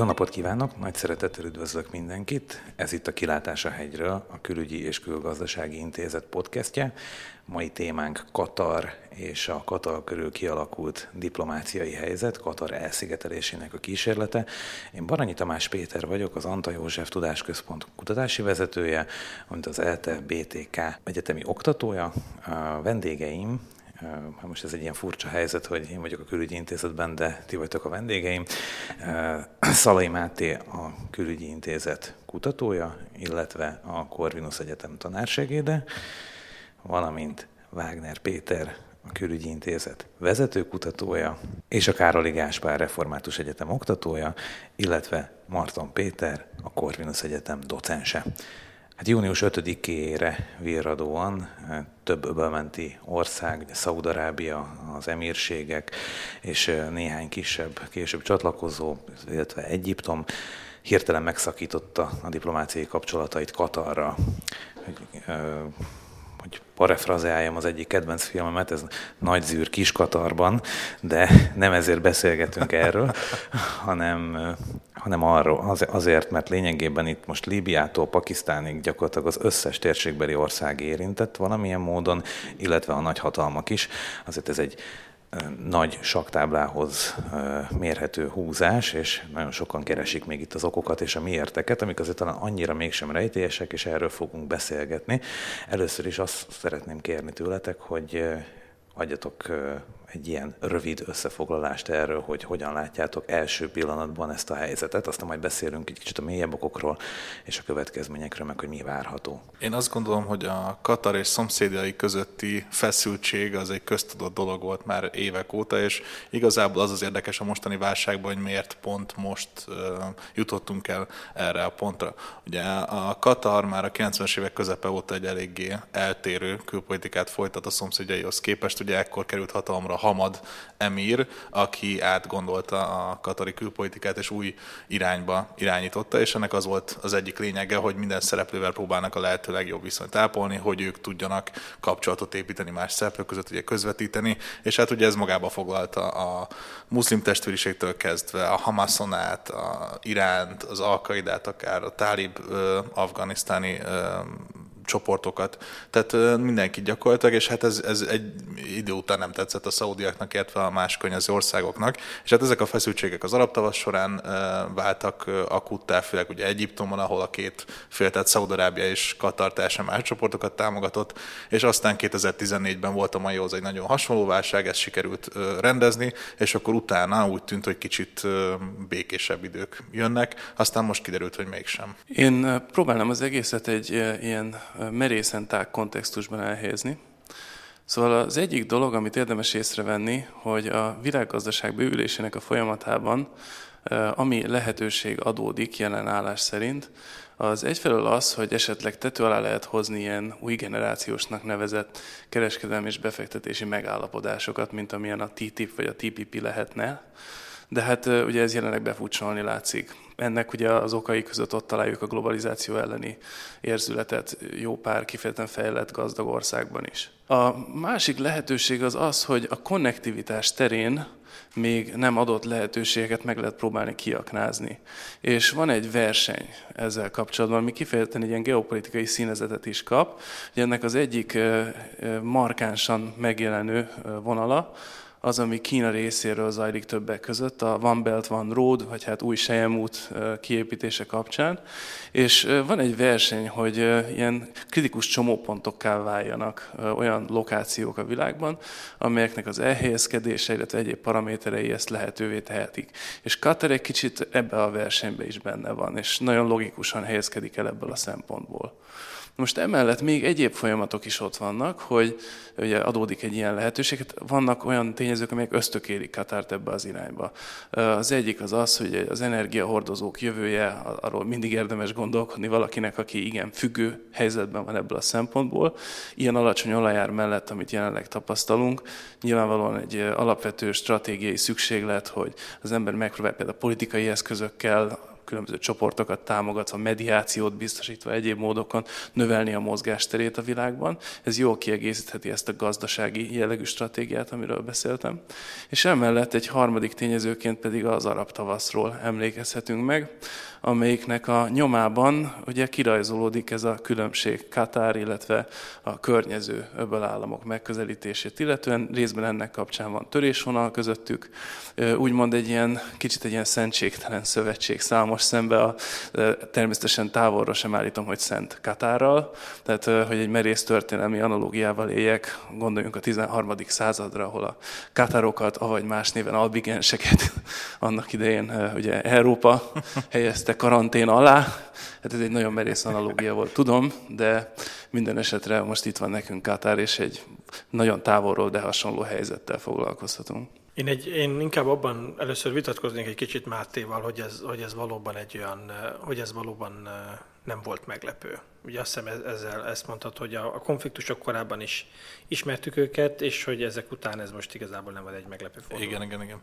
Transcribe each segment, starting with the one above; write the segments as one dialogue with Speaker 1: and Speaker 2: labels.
Speaker 1: Jó napot kívánok, nagy szeretettel üdvözlök mindenkit. Ez itt a Kilátás a hegyről, a Külügyi és Külgazdasági Intézet podcastje. Mai témánk Katar és a Katar körül kialakult diplomáciai helyzet, Katar elszigetelésének a kísérlete. Én Baranyi Tamás Péter vagyok, az Anta József Tudásközpont kutatási vezetője, mint az ELTE BTK egyetemi oktatója. A vendégeim Hát most ez egy ilyen furcsa helyzet, hogy én vagyok a külügyi intézetben, de ti vagytok a vendégeim. Szalai Máté a külügyi intézet kutatója, illetve a Corvinus Egyetem tanársegéde, valamint Wagner Péter, a külügyi intézet vezetőkutatója, és a Károli Gáspár Református Egyetem oktatója, illetve Marton Péter, a Corvinus Egyetem docense. Hát június 5-ére virradóan eh, több öbölmenti ország, Szaudarábia, az emírségek és eh, néhány kisebb, később csatlakozó, illetve Egyiptom hirtelen megszakította a diplomáciai kapcsolatait Katarra. Parafrazeáljam az egyik kedvenc filmemet, ez Nagy zűr Kiskatarban, de nem ezért beszélgetünk erről, hanem, hanem arról, azért, mert lényegében itt most Líbiától Pakisztánig gyakorlatilag az összes térségbeli ország érintett valamilyen módon, illetve a nagyhatalmak is. Azért ez egy nagy saktáblához mérhető húzás, és nagyon sokan keresik még itt az okokat és a miérteket, amik azért talán annyira mégsem rejtélyesek, és erről fogunk beszélgetni. Először is azt szeretném kérni tőletek, hogy adjatok egy ilyen rövid összefoglalást erről, hogy hogyan látjátok első pillanatban ezt a helyzetet, aztán majd beszélünk egy kicsit a mélyebb okokról és a következményekről, meg hogy mi várható.
Speaker 2: Én azt gondolom, hogy a Katar és szomszédjai közötti feszültség az egy köztudott dolog volt már évek óta, és igazából az az érdekes a mostani válságban, hogy miért pont most jutottunk el erre a pontra. Ugye a Katar már a 90-es évek közepe óta egy eléggé eltérő külpolitikát folytat a szomszédjaihoz képest, ugye ekkor került hatalomra Hamad emír, aki átgondolta a katari külpolitikát és új irányba irányította, és ennek az volt az egyik lényege, hogy minden szereplővel próbálnak a lehető legjobb viszonyt ápolni, hogy ők tudjanak kapcsolatot építeni más szereplők között, ugye közvetíteni, és hát ugye ez magába foglalta a muszlim testvériségtől kezdve, a Hamason át, a Iránt, az Alkaidát, akár a tálib afganisztáni csoportokat. Tehát mindenki gyakorlatilag, és hát ez, ez egy idő után nem tetszett a szaudiaknak, illetve a más környező országoknak. És hát ezek a feszültségek az arab során váltak akuttá, főleg ugye Egyiptomon, ahol a két fél, tehát Szaudarábia és Katar teljesen más csoportokat támogatott, és aztán 2014-ben volt a maihoz egy nagyon hasonló válság, ezt sikerült rendezni, és akkor utána úgy tűnt, hogy kicsit békésebb idők jönnek, aztán most kiderült, hogy mégsem.
Speaker 3: Én próbálom az egészet egy ilyen merészen tág kontextusban elhelyezni. Szóval az egyik dolog, amit érdemes észrevenni, hogy a világgazdaság bővülésének a folyamatában, ami lehetőség adódik jelen állás szerint, az egyfelől az, hogy esetleg tető alá lehet hozni ilyen új generációsnak nevezett kereskedelmi és befektetési megállapodásokat, mint amilyen a TTIP vagy a TPP lehetne, de hát ugye ez jelenleg befutcsolni látszik. Ennek ugye az okai között ott találjuk a globalizáció elleni érzületet jó pár kifejezetten fejlett gazdag országban is. A másik lehetőség az az, hogy a konnektivitás terén még nem adott lehetőségeket meg lehet próbálni kiaknázni. És van egy verseny ezzel kapcsolatban, ami kifejezetten egy ilyen geopolitikai színezetet is kap. Ugye ennek az egyik markánsan megjelenő vonala, az, ami Kína részéről zajlik többek között, a One Belt, One Road, vagy hát új sejemút kiépítése kapcsán. És van egy verseny, hogy ilyen kritikus csomópontokká váljanak olyan lokációk a világban, amelyeknek az elhelyezkedése, illetve egyéb paraméterei ezt lehetővé tehetik. És Qatar egy kicsit ebbe a versenybe is benne van, és nagyon logikusan helyezkedik el ebből a szempontból. Most emellett még egyéb folyamatok is ott vannak, hogy ugye adódik egy ilyen lehetőség. Hát vannak olyan tényezők, amelyek ösztökélik Katárt ebbe az irányba. Az egyik az az, hogy az energiahordozók jövője, arról mindig érdemes gondolkodni valakinek, aki igen függő helyzetben van ebből a szempontból. Ilyen alacsony olajár mellett, amit jelenleg tapasztalunk, nyilvánvalóan egy alapvető stratégiai szükséglet, hogy az ember megpróbál például politikai eszközökkel különböző csoportokat támogatva, mediációt biztosítva, egyéb módokon növelni a mozgásterét a világban. Ez jól kiegészítheti ezt a gazdasági jellegű stratégiát, amiről beszéltem. És emellett egy harmadik tényezőként pedig az arab tavaszról emlékezhetünk meg, amelyiknek a nyomában ugye kirajzolódik ez a különbség Katár, illetve a környező öbölállamok megközelítését, illetően. Részben ennek kapcsán van törésvonal közöttük, úgymond egy ilyen, kicsit egy ilyen szentségtelen szövetség számos szembe, a, természetesen távolra sem állítom, hogy szent Katárral, tehát hogy egy merész történelmi analógiával éljek, gondoljunk a 13. századra, ahol a Katárokat, avagy más néven albigenseket annak idején ugye Európa helyezte helyezte karantén alá. Hát ez egy nagyon merész analógia volt, tudom, de minden esetre most itt van nekünk Katár, és egy nagyon távolról, de hasonló helyzettel foglalkozhatunk.
Speaker 4: Én, egy, én inkább abban először vitatkoznék egy kicsit Mátéval, hogy ez, hogy ez valóban egy olyan, hogy ez valóban nem volt meglepő. Ugye azt hiszem ezzel ezt mondtad, hogy a, a konfliktusok korábban is ismertük őket, és hogy ezek után ez most igazából nem volt egy meglepő fordulat.
Speaker 2: Igen, igen, igen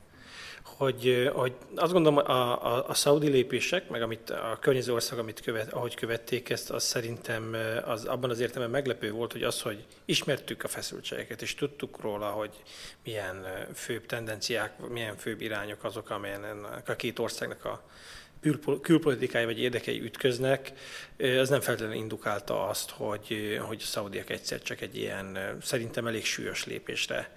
Speaker 4: hogy, hogy azt gondolom, a, a, a szaudi lépések, meg amit a környező ország, amit követ, ahogy követték ezt, az szerintem az, abban az értelemben meglepő volt, hogy az, hogy ismertük a feszültségeket, és tudtuk róla, hogy milyen főbb tendenciák, milyen főbb irányok azok, amelyen a két országnak a külpolitikai vagy érdekei ütköznek, az nem feltétlenül indukálta azt, hogy, hogy a szaudiak egyszer csak egy ilyen szerintem elég súlyos lépésre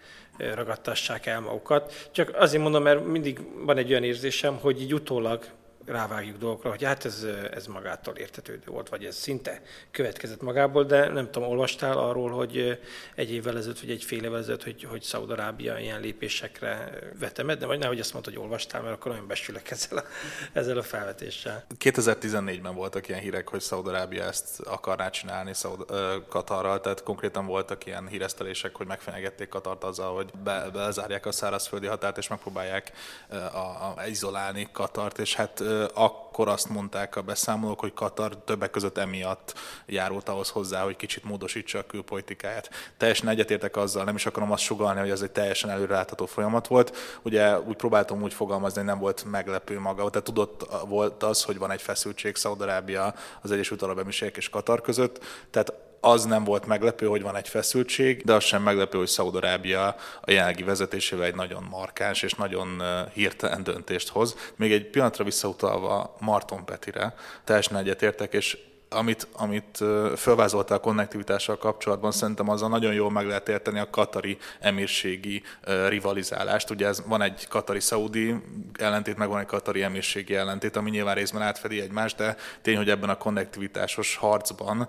Speaker 4: ragadtassák el magukat. Csak azért mondom, mert mindig van egy olyan érzésem, hogy így utólag rávágjuk dolgokra, hogy hát ez, ez magától értetődő volt, vagy ez szinte következett magából, de nem tudom, olvastál arról, hogy egy évvel ezelőtt, vagy egy fél évvel ezelőtt, hogy, hogy Szaudarábia ilyen lépésekre vetemed, de vagy nehogy azt mondta, hogy olvastál, mert akkor nagyon besülök ezzel a, ezzel a felvetéssel.
Speaker 2: 2014-ben voltak ilyen hírek, hogy Szaudarábia ezt akarná csinálni Szaud- Katarral, tehát konkrétan voltak ilyen híresztelések, hogy megfenyegették Katart azzal, hogy be, bezárják a szárazföldi határt, és megpróbálják a, a, a izolálni Katart, és hát akkor azt mondták a beszámolók, hogy Katar többek között emiatt járult ahhoz hozzá, hogy kicsit módosítsa a külpolitikáját. Teljesen egyetértek azzal, nem is akarom azt sugalni, hogy ez egy teljesen előrelátható folyamat volt. Ugye úgy próbáltam úgy fogalmazni, hogy nem volt meglepő maga, tehát tudott volt az, hogy van egy feszültség Szaudarábia, az Egyesült Arab Emírségek és Katar között, tehát az nem volt meglepő, hogy van egy feszültség, de az sem meglepő, hogy Szaudarábia a jelenlegi vezetésével egy nagyon markáns és nagyon hirtelen döntést hoz. Még egy pillanatra visszautalva Marton Petire, teljesen egyetértek, és amit, amit felvázoltál a konnektivitással kapcsolatban, szerintem azzal nagyon jól meg lehet érteni a katari emírségi rivalizálást. Ugye ez van egy katari-szaudi ellentét, meg van egy katari emírségi ellentét, ami nyilván részben átfedi egymást, de tény, hogy ebben a konnektivitásos harcban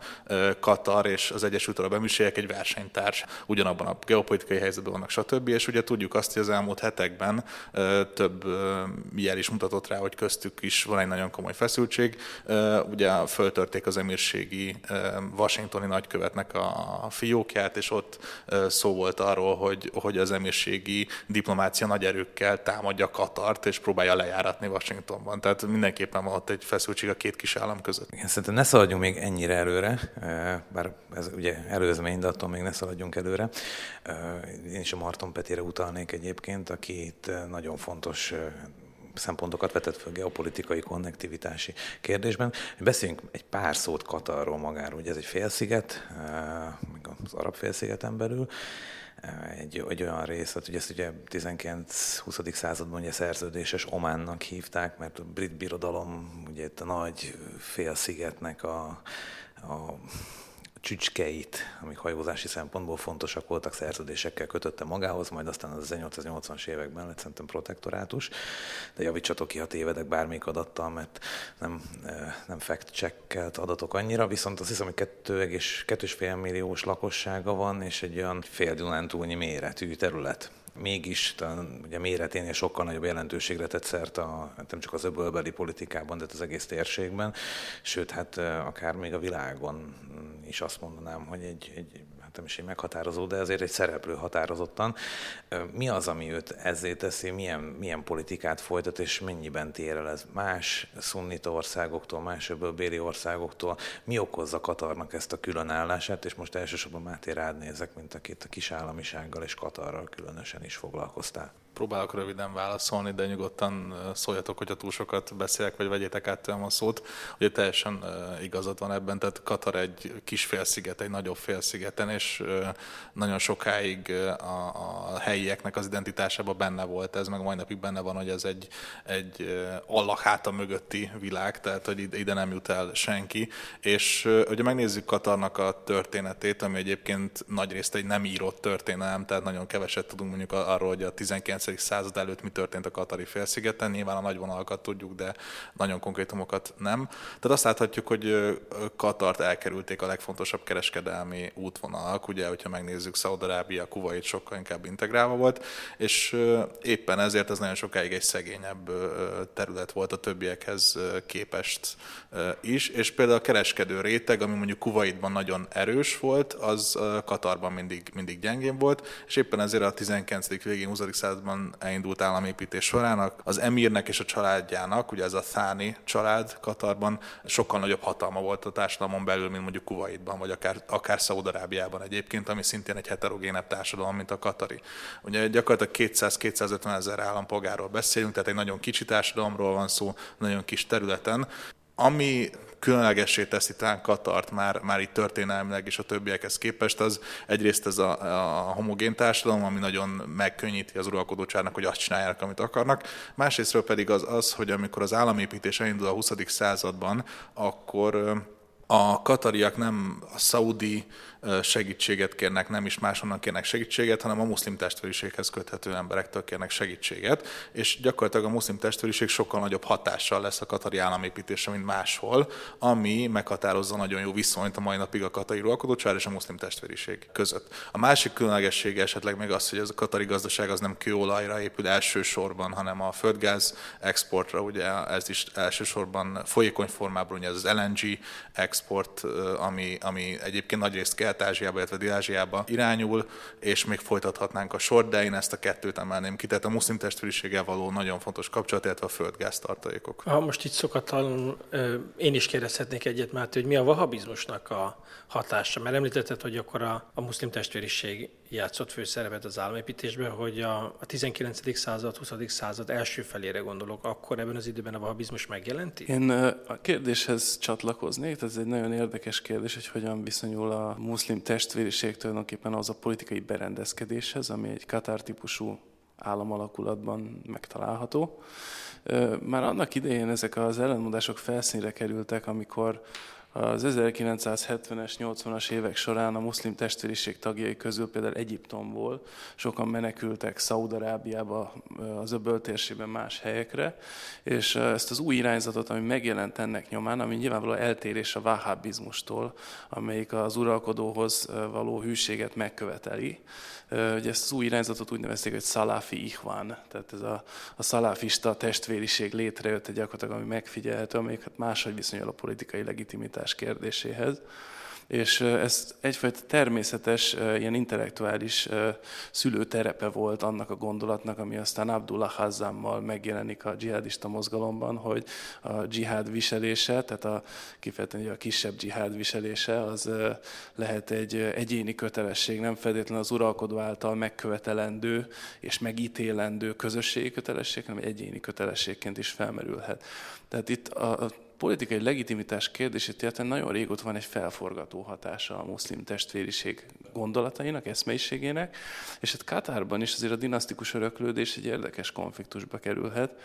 Speaker 2: Katar és az Egyesült Arab Emírségek egy versenytárs, ugyanabban a geopolitikai helyzetben vannak, stb. És ugye tudjuk azt, hogy az elmúlt hetekben több jel is mutatott rá, hogy köztük is van egy nagyon komoly feszültség. Ugye föltörték emírségi washingtoni nagykövetnek a fiókját, és ott szó volt arról, hogy, hogy az emírségi diplomácia nagy erőkkel támadja Katart, és próbálja lejáratni Washingtonban. Tehát mindenképpen van ott egy feszültség a két kis állam között.
Speaker 1: Igen, szerintem ne szaladjunk még ennyire előre, bár ez ugye előzmény, de attól még ne szaladjunk előre. Én is a Marton Petére utalnék egyébként, aki itt nagyon fontos szempontokat vetett fel geopolitikai konnektivitási kérdésben. Beszéljünk egy pár szót Katarról magáról. Ugye ez egy félsziget, eh, az arab félszigeten belül, eh, egy, egy olyan rész, hogy ezt ugye 19-20. században ugye szerződéses Ománnak hívták, mert a brit birodalom ugye itt a nagy félszigetnek a, a csücskeit, amik hajózási szempontból fontosak voltak, szerződésekkel kötötte magához, majd aztán az 1880-as években lett szerintem protektorátus, de javítsatok ki, ha tévedek bármelyik adattal, mert nem, nem fact-checkelt adatok annyira, viszont azt hiszem, hogy 2,5 milliós lakossága van, és egy olyan fél Dunántúlnyi méretű terület mégis talán ugye méreténél sokkal nagyobb jelentőségre tett szert a, nem csak az öbölbeli politikában, de az egész térségben, sőt, hát akár még a világon is azt mondanám, hogy egy, egy hát nem is egy meghatározó, de azért egy szereplő határozottan. Mi az, ami őt ezzé teszi, milyen, milyen politikát folytat, és mennyiben tér el ez más szunnita országoktól, más öbölbéli országoktól? Mi okozza Katarnak ezt a különállását, és most elsősorban Máté rád nézek, mint akit a kisállamisággal és Katarral különösen is foglalkoztál.
Speaker 2: Próbálok röviden válaszolni, de nyugodtan szóljatok, hogyha túl sokat beszélek, vagy vegyétek át tőlem a szót. Ugye teljesen igazad van ebben, tehát Katar egy kis félsziget, egy nagyobb félszigeten, és nagyon sokáig a, a helyieknek az identitásában benne volt ez, meg mai napig benne van, hogy ez egy, egy Allah háta mögötti világ, tehát hogy ide nem jut el senki. És ugye megnézzük Katarnak a történetét, ami egyébként nagyrészt egy nem írott történelem, tehát nagyon keveset tudunk mondjuk arról, hogy a 19 század előtt mi történt a Katari félszigeten. Nyilván a nagy vonalakat tudjuk, de nagyon konkrétumokat nem. Tehát azt láthatjuk, hogy Katart elkerülték a legfontosabb kereskedelmi útvonalak. Ugye, hogyha megnézzük, Szaudarábia, Kuwait sokkal inkább integrálva volt, és éppen ezért ez nagyon sokáig egy szegényebb terület volt a többiekhez képest is, és például a kereskedő réteg, ami mondjuk Kuwaitban nagyon erős volt, az Katarban mindig, mindig gyengén volt, és éppen ezért a 19. végén, 20. században Irakban elindult államépítés során az emírnek és a családjának, ugye ez a Thani család Katarban sokkal nagyobb hatalma volt a társadalmon belül, mint mondjuk Kuwaitban, vagy akár, akár Szaudarábiában egyébként, ami szintén egy heterogénebb társadalom, mint a katari. Ugye gyakorlatilag 200-250 ezer állampolgárról beszélünk, tehát egy nagyon kicsi társadalomról van szó, nagyon kis területen, ami különlegessé teszi talán Katart már, már itt történelmileg és a többiekhez képest, az egyrészt ez a, a homogén társadalom, ami nagyon megkönnyíti az uralkodócsárnak, hogy azt csinálják, amit akarnak. Másrésztről pedig az az, hogy amikor az államépítés elindul a 20. században, akkor a katariak nem a szaudi segítséget kérnek, nem is máshonnan kérnek segítséget, hanem a muszlim testvériséghez köthető emberektől kérnek segítséget, és gyakorlatilag a muszlim testvériség sokkal nagyobb hatással lesz a katari államépítése, mint máshol, ami meghatározza nagyon jó viszonyt a mai napig a katari uralkodócsár és a muszlim testvériség között. A másik különlegessége esetleg még az, hogy ez a katari gazdaság az nem kőolajra épül elsősorban, hanem a földgáz exportra, ugye ez is elsősorban folyékony formában, ugye ez az LNG export, ami, ami egyébként nagyrészt kell Kelet-Ázsiába, illetve Dél-Ázsiába irányul, és még folytathatnánk a sort, de én ezt a kettőt emelném ki. Tehát a muszlim testvériséggel való nagyon fontos kapcsolat, illetve a földgáz tartalékok.
Speaker 4: Ha most itt szokatlan, én is kérdezhetnék egyet, mert hogy mi a vahabizmusnak a hatása? Mert említetted, hogy akkor a, a muszlim testvériség játszott főszerepet az államépítésben, hogy a, a 19. század, 20. század első felére gondolok, akkor ebben az időben a vahabizmus megjelenti?
Speaker 3: Én a kérdéshez csatlakoznék, ez egy nagyon érdekes kérdés, hogy hogyan viszonyul a muszlim testvériség tulajdonképpen az a politikai berendezkedéshez, ami egy Katár típusú államalakulatban megtalálható. Már annak idején ezek az ellenmondások felszínre kerültek, amikor az 1970-es, 80-as évek során a muszlim testvériség tagjai közül például Egyiptomból sokan menekültek Szaudarábiába, az öböl térségben más helyekre, és ezt az új irányzatot, ami megjelent ennek nyomán, ami nyilvánvalóan eltérés a vahábizmustól, amelyik az uralkodóhoz való hűséget megköveteli, Ugye ezt az új irányzatot úgy nevezték, hogy Salafi Ihván, tehát ez a, a szalafista testvériség létrejött, gyakorlatilag ami megfigyelhető, amelyik hát máshogy viszonyul a politikai legitimitás kérdéséhez és ez egyfajta természetes, ilyen intellektuális szülőterepe volt annak a gondolatnak, ami aztán Abdullah Hazzámmal megjelenik a dzsihadista mozgalomban, hogy a dzsihád viselése, tehát a, kifejezetten a kisebb dzsihád viselése, az lehet egy egyéni kötelesség, nem feltétlenül az uralkodó által megkövetelendő és megítélendő közösségi kötelesség, hanem egyéni kötelességként is felmerülhet. Tehát itt a politikai legitimitás kérdését illetve nagyon régóta van egy felforgató hatása a muszlim testvériség gondolatainak, eszmeiségének, és hát Katárban is azért a dinasztikus öröklődés egy érdekes konfliktusba kerülhet,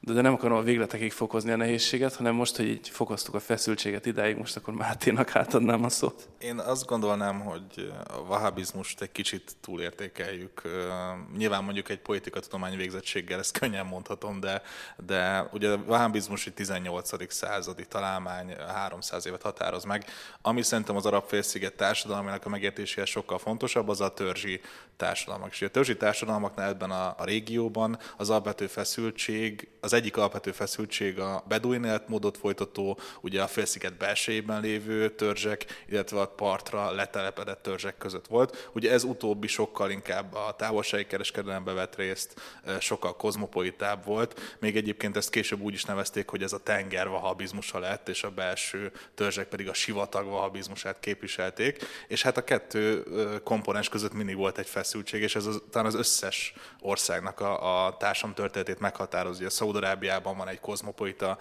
Speaker 3: de, de nem akarom a végletekig fokozni a nehézséget, hanem most, hogy így fokoztuk a feszültséget idáig, most akkor Máténak átadnám a szót.
Speaker 2: Én azt gondolnám, hogy a vahabizmust egy kicsit túlértékeljük. Nyilván mondjuk egy politikatudomány végzettséggel ezt könnyen mondhatom, de, de ugye a vahabizmus egy 18. századi találmány 300 évet határoz meg, ami szerintem az arab félsziget társadalmának a megértéséhez sokkal fontosabb, az a törzsi társadalmak. És a törzsi társadalmaknál ebben a, a régióban az alapvető feszültség, az egyik alapvető feszültség a beduin életmódot folytató, ugye a félsziget belsejében lévő törzsek, illetve a partra letelepedett törzsek között volt. Ugye ez utóbbi sokkal inkább a távolsági kereskedelembe vett részt, sokkal kozmopolitább volt. Még egyébként ezt később úgy is nevezték, hogy ez a tenger vahabizmusa lett, és a belső törzsek pedig a sivatag vahabizmusát képviselték, és hát a kettő komponens között mindig volt egy feszültség, és ez az, talán az összes országnak a, a társam történetét meghatározja. Szaudarábiában van egy kozmopolita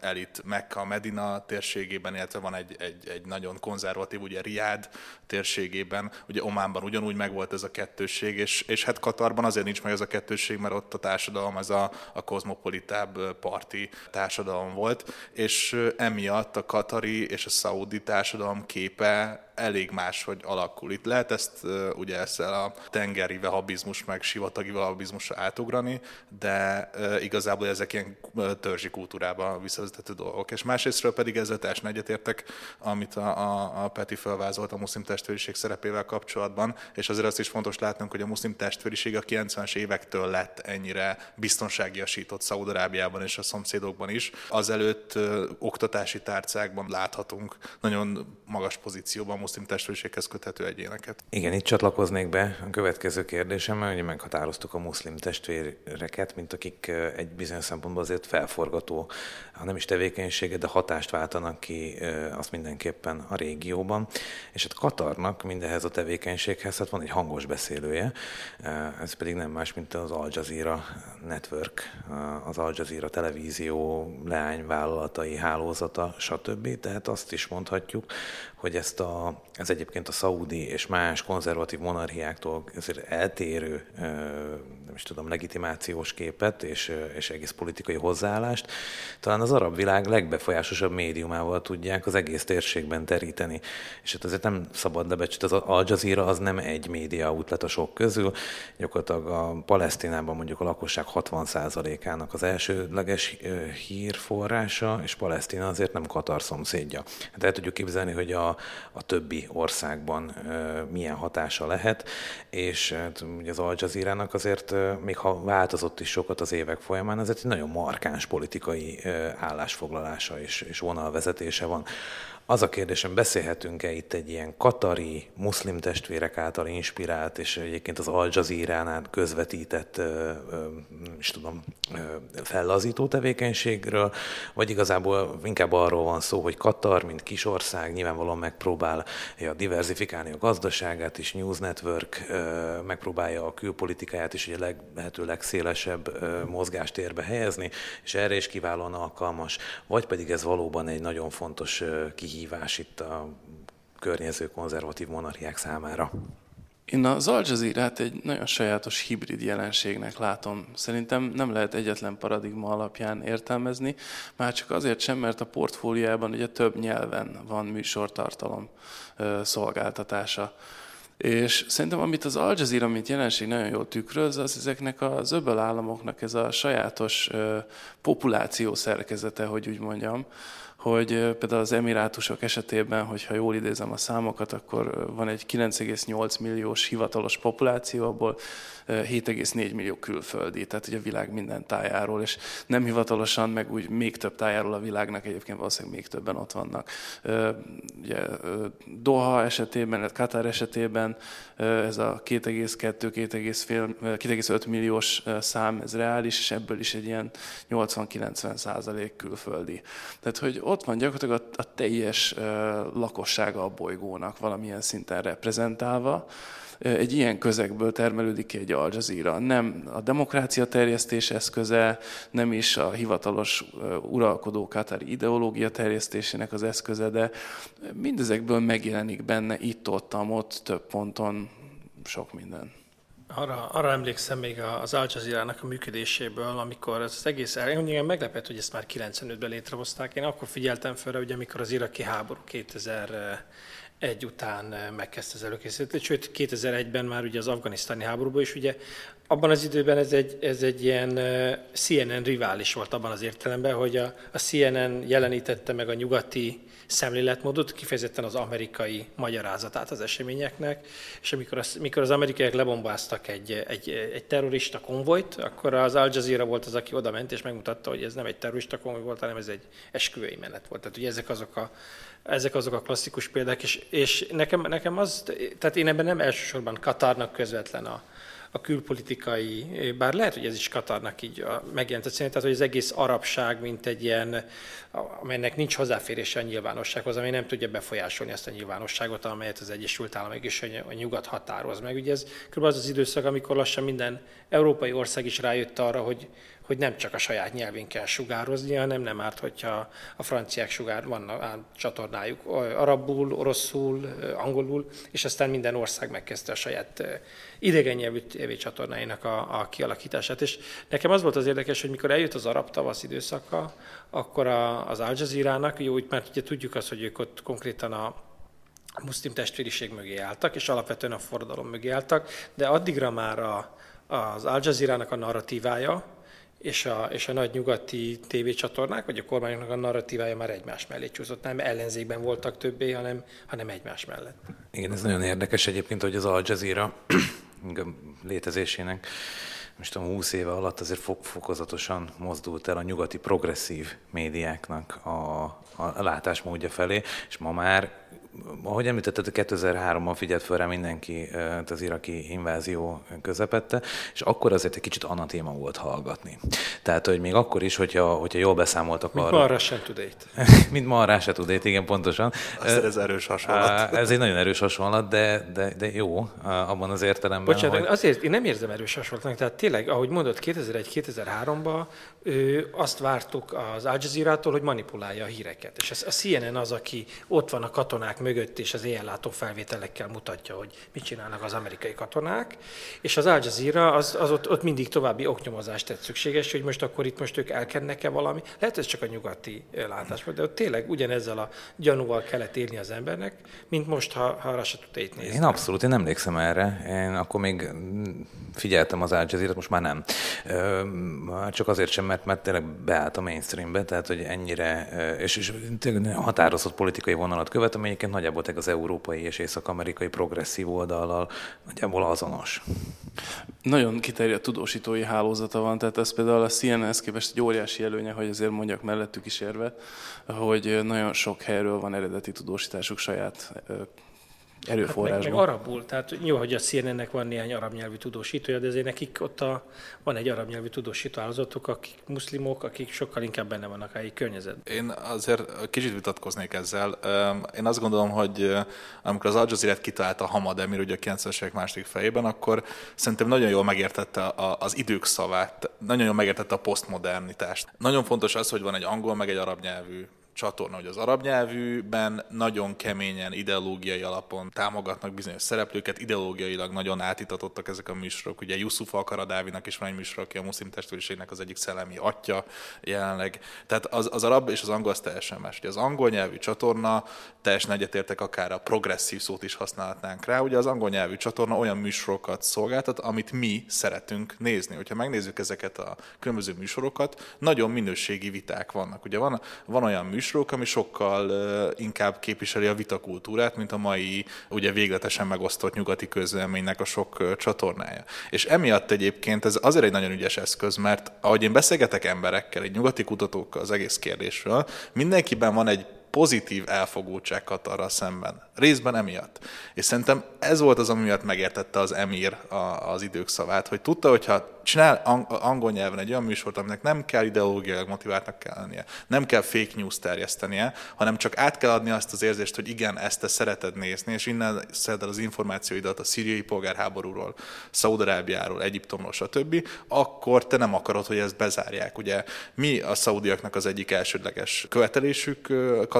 Speaker 2: elit Mekka, Medina térségében, illetve van egy, egy, egy nagyon konzervatív, ugye Riád térségében, ugye Ománban ugyanúgy megvolt ez a kettőség, és, és hát Katarban azért nincs meg ez a kettőség, mert ott a társadalom ez a, a kozmopolitább parti társadalom volt, és emiatt a katari és a szaudi társadalom képe elég máshogy alakul. Itt lehet ezt ugye ezzel a tengeri vehabizmus meg sivatagi vehabizmusra átugrani, de igazából ezek ilyen törzsi kultúrába visszavezethető dolgok. És másrésztről pedig ezzel teljesen egyetértek, amit a, a, a Peti felvázolt a muszlim testvériség szerepével kapcsolatban, és azért azt is fontos látnunk, hogy a muszlim testvériség a 90-es évektől lett ennyire biztonságiasított Szaudarábiában és a szomszédokban is. Azelőtt ö, oktatási tárcákban láthatunk nagyon magas pozícióban muszlim testvériséghez köthető egyéneket.
Speaker 1: Igen, itt csatlakoznék be a következő kérdésemmel, hogy meghatároztuk a muszlim testvéreket, mint akik egy bizonyos szempontból azért felforgató, ha nem is tevékenységet, de hatást váltanak ki, azt mindenképpen a régióban. És hát Katarnak mindehez a tevékenységhez hát van egy hangos beszélője, ez pedig nem más, mint az Al Jazeera Network, az Al Jazeera televízió leányvállalatai hálózata, stb. Tehát azt is mondhatjuk, hogy ezt a, ez egyébként a szaudi és más konzervatív monarchiáktól eltérő, nem is tudom, legitimációs képet és, és egész politikai hozzáállást talán az arab világ legbefolyásosabb médiumával tudják az egész térségben teríteni. És hát azért nem szabad lebecsülni, az Al Jazeera az nem egy média outlet a sok közül, gyakorlatilag a Palesztinában mondjuk a lakosság 60%-ának az elsődleges hírforrása, és Palesztina azért nem Katar szomszédja. Hát el tudjuk képzelni, hogy a a, többi országban milyen hatása lehet, és hát, az Al jazeera azért, még ha változott is sokat az évek folyamán, ezért egy nagyon markáns politikai állásfoglalása és, és vonalvezetése van. Az a kérdésem, beszélhetünk-e itt egy ilyen katari, muszlim testvérek által inspirált, és egyébként az Al Jazeera-nál közvetített, is tudom, fellazító tevékenységről, vagy igazából inkább arról van szó, hogy Katar, mint kisország, nyilvánvalóan megpróbál diversifikálni a gazdaságát, és News Network megpróbálja a külpolitikáját is ugye lehető legszélesebb mozgástérbe helyezni, és erre is kiválóan alkalmas, vagy pedig ez valóban egy nagyon fontos kihívás kihívás itt a környező konzervatív monarchiák számára?
Speaker 3: Én az Al jazeera egy nagyon sajátos hibrid jelenségnek látom. Szerintem nem lehet egyetlen paradigma alapján értelmezni, már csak azért sem, mert a portfóliában ugye több nyelven van műsortartalom szolgáltatása. És szerintem amit az Al Jazeera, mint jelenség nagyon jól tükröz, az ezeknek az öböl államoknak ez a sajátos populáció szerkezete, hogy úgy mondjam, hogy például az emirátusok esetében, hogyha jól idézem a számokat, akkor van egy 9,8 milliós hivatalos populáció, abból 7,4 millió külföldi, tehát ugye a világ minden tájáról, és nem hivatalosan, meg úgy még több tájáról a világnak egyébként valószínűleg még többen ott vannak. Ugye Doha esetében, Katar esetében ez a 2,2-2,5 milliós szám, ez reális, és ebből is egy ilyen 80-90 százalék külföldi. Tehát, hogy ott van gyakorlatilag a, a teljes lakossága a bolygónak valamilyen szinten reprezentálva, egy ilyen közegből termelődik ki egy Al Jazeera. Nem a demokrácia terjesztés eszköze, nem is a hivatalos uralkodó katari ideológia terjesztésének az eszköze, de mindezekből megjelenik benne itt-ott, ott több ponton sok minden.
Speaker 4: Arra, arra emlékszem még az Al jazeera a működéséből, amikor ez az egész, engem meglepett, hogy ezt már 95-ben létrehozták. Én akkor figyeltem fel, hogy amikor az iraki háború 2000 egy után eh, megkezdte az előkészítést, sőt 2001-ben már ugye az afganisztáni háborúban is ugye abban az időben ez egy, ez egy ilyen eh, CNN rivális volt abban az értelemben, hogy a, a CNN jelenítette meg a nyugati szemléletmódot, kifejezetten az amerikai magyarázatát az eseményeknek, és amikor az, mikor az amerikaiak lebombáztak egy, egy, egy terrorista konvojt, akkor az Al Jazeera volt az, aki oda ment, és megmutatta, hogy ez nem egy terrorista konvoj volt, hanem ez egy esküvői menet volt. Tehát ugye ezek azok a, ezek azok a klasszikus példák, és, és nekem, nekem az, tehát én ebben nem elsősorban Katarnak közvetlen a, a külpolitikai, bár lehet, hogy ez is Katarnak így megjelent a cél, tehát hogy az egész arabság, mint egy ilyen, amelynek nincs hozzáférése a nyilvánossághoz, ami nem tudja befolyásolni azt a nyilvánosságot, amelyet az Egyesült Államok és a nyugat határoz meg. Ugye ez kb. az az időszak, amikor lassan minden európai ország is rájött arra, hogy hogy nem csak a saját nyelvén kell sugározni, hanem nem árt, hogyha a franciák sugár van a csatornájuk arabul, oroszul, angolul, és aztán minden ország megkezdte a saját idegen nyelvű tévécsatornáinak a, a kialakítását. És nekem az volt az érdekes, hogy mikor eljött az arab tavasz időszaka, akkor a, az Al Jazeera-nak, jó, mert ugye tudjuk azt, hogy ők ott konkrétan a, muszlim testvériség mögé álltak, és alapvetően a forradalom mögé álltak, de addigra már a, az Al Jazeera-nak a narratívája, és a, és a nagy nyugati tévécsatornák, vagy a kormányoknak a narratívája már egymás mellé csúszott. Nem ellenzékben voltak többé, hanem, hanem egymás mellett.
Speaker 1: Igen, ez nagyon érdekes egyébként, hogy az Al Jazeera létezésének most tudom, 20 éve alatt azért fokozatosan mozdult el a nyugati progresszív médiáknak a, a látásmódja felé, és ma már ahogy említetted, 2003-ban figyelt fel rá mindenki az iraki invázió közepette, és akkor azért egy kicsit anatéma volt hallgatni. Tehát, hogy még akkor is, hogyha, hogyha jól beszámoltak
Speaker 4: Mint
Speaker 1: arra...
Speaker 4: Mint ma sem tudét.
Speaker 1: Mint ma arra sem tudét, igen, pontosan.
Speaker 2: Azt ez erős hasonlat.
Speaker 1: Ez egy nagyon erős hasonlat, de, de, de jó abban az értelemben,
Speaker 4: Bocsánat,
Speaker 1: hogy...
Speaker 4: azért én nem érzem erős hasonlatnak. Tehát tényleg, ahogy mondott, 2001-2003-ban azt vártuk az Al Jazeera-tól, hogy manipulálja a híreket. És a CNN az, aki ott van a katonák mögött, és az éjjellátó felvételekkel mutatja, hogy mit csinálnak az amerikai katonák, és az Al Jazeera az, az ott, ott mindig további oknyomozást tett szükséges, hogy most akkor itt most ők elkennek-e valami. Lehet, ez csak a nyugati látás de ott tényleg ugyanezzel a gyanúval kellett élni az embernek, mint most, ha, ha arra se tud nézni.
Speaker 1: Én abszolút, én emlékszem erre. Én akkor még figyeltem az Al Jazeera, most már nem. Csak azért sem, mert, mert tényleg beállt a mainstreambe, tehát hogy ennyire, és, és határozott politikai vonalat követ, ami egyébként nagyjából az európai és észak-amerikai progresszív oldallal nagyjából azonos.
Speaker 3: Nagyon kiterjedt tudósítói hálózata van, tehát ez például a CNN-hez képest egy óriási előnye, hogy azért mondjak mellettük is érve, hogy nagyon sok helyről van eredeti tudósításuk saját erőforrásban. Hát
Speaker 4: meg, meg arabul, tehát jó, hogy a CNN-nek van néhány arab nyelvű tudósítója, de azért nekik ott a, van egy arab nyelvű tudósító állazatok, akik muszlimok, akik sokkal inkább benne vannak a helyi környezet.
Speaker 2: Én azért kicsit vitatkoznék ezzel. Én azt gondolom, hogy amikor az Al Jazeera-t kitalálta Hamad Emir ugye a 90-es évek második fejében, akkor szerintem nagyon jól megértette az idők szavát, nagyon jól megértette a posztmodernitást. Nagyon fontos az, hogy van egy angol, meg egy arab nyelvű csatorna, hogy az arab nyelvűben nagyon keményen ideológiai alapon támogatnak bizonyos szereplőket, ideológiailag nagyon átítatottak ezek a műsorok. Ugye Yusuf Al-Karadávinak is van egy műsor, aki a muszlim testvériségnek az egyik szellemi atya jelenleg. Tehát az, az arab és az angol az teljesen más. Ugye az angol nyelvű csatorna, teljesen egyetértek, akár a progresszív szót is használhatnánk rá. Ugye az angol nyelvű csatorna olyan műsorokat szolgáltat, amit mi szeretünk nézni. Hogyha megnézzük ezeket a különböző műsorokat, nagyon minőségi viták vannak. Ugye van, van olyan műsor, műsorok, ami sokkal inkább képviseli a vitakultúrát, mint a mai ugye végletesen megosztott nyugati közleménynek a sok csatornája. És emiatt egyébként ez azért egy nagyon ügyes eszköz, mert ahogy én beszélgetek emberekkel, egy nyugati kutatókkal az egész kérdésről, mindenkiben van egy pozitív elfogultság Katarral szemben. Részben emiatt. És szerintem ez volt az, ami miatt megértette az emír az idők szavát, hogy tudta, hogyha csinál angol nyelven egy olyan műsort, aminek nem kell ideológiailag motiváltnak kell lennie, nem kell fake news terjesztenie, hanem csak át kell adni azt az érzést, hogy igen, ezt te szereted nézni, és innen szeded az információidat a szíriai polgárháborúról, Szaudarábiáról, Egyiptomról, stb., akkor te nem akarod, hogy ezt bezárják. Ugye mi a szaudiaknak az egyik elsődleges követelésük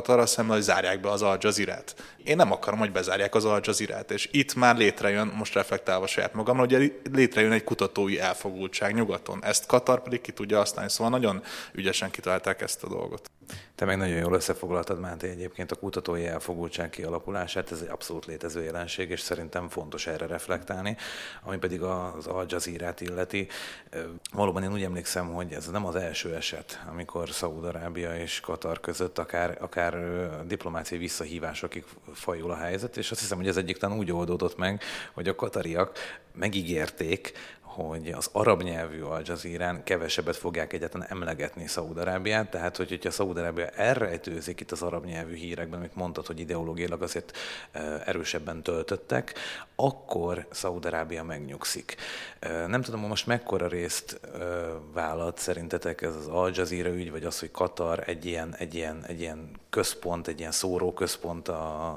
Speaker 2: Katarra szemben, hogy zárják be az Al Jazeera-t. Én nem akarom, hogy bezárják az Al Jazeera-t, és itt már létrejön, most reflektálva saját magamra, hogy létrejön egy kutatói elfogultság nyugaton. Ezt Katar pedig ki tudja használni, szóval nagyon ügyesen kitalálták ezt a dolgot.
Speaker 1: Te meg nagyon jól összefoglaltad, Máté, egyébként a kutatói elfogultság kialakulását, ez egy abszolút létező jelenség, és szerintem fontos erre reflektálni, ami pedig az Al jazeera illeti. Valóban én úgy emlékszem, hogy ez nem az első eset, amikor Szaúd-Arábia és Katar között akár, akár diplomáciai visszahívásokig fajul a helyzet, és azt hiszem, hogy ez egyik úgy oldódott meg, hogy a katariak megígérték, hogy az arab nyelvű Al Jazeera-n kevesebbet fogják egyáltalán emlegetni Szaúd-Arábiát, tehát hogy, hogyha Szaúd-Arábia elrejtőzik itt az arab nyelvű hírekben, amit mondtad, hogy ideológiailag azért erősebben töltöttek, akkor Szaúd-Arábia megnyugszik. Nem tudom, most mekkora részt vállalt szerintetek ez az Al Jazeera ügy, vagy az, hogy Katar egy ilyen, egy ilyen, egy ilyen központ, egy ilyen szóróközpont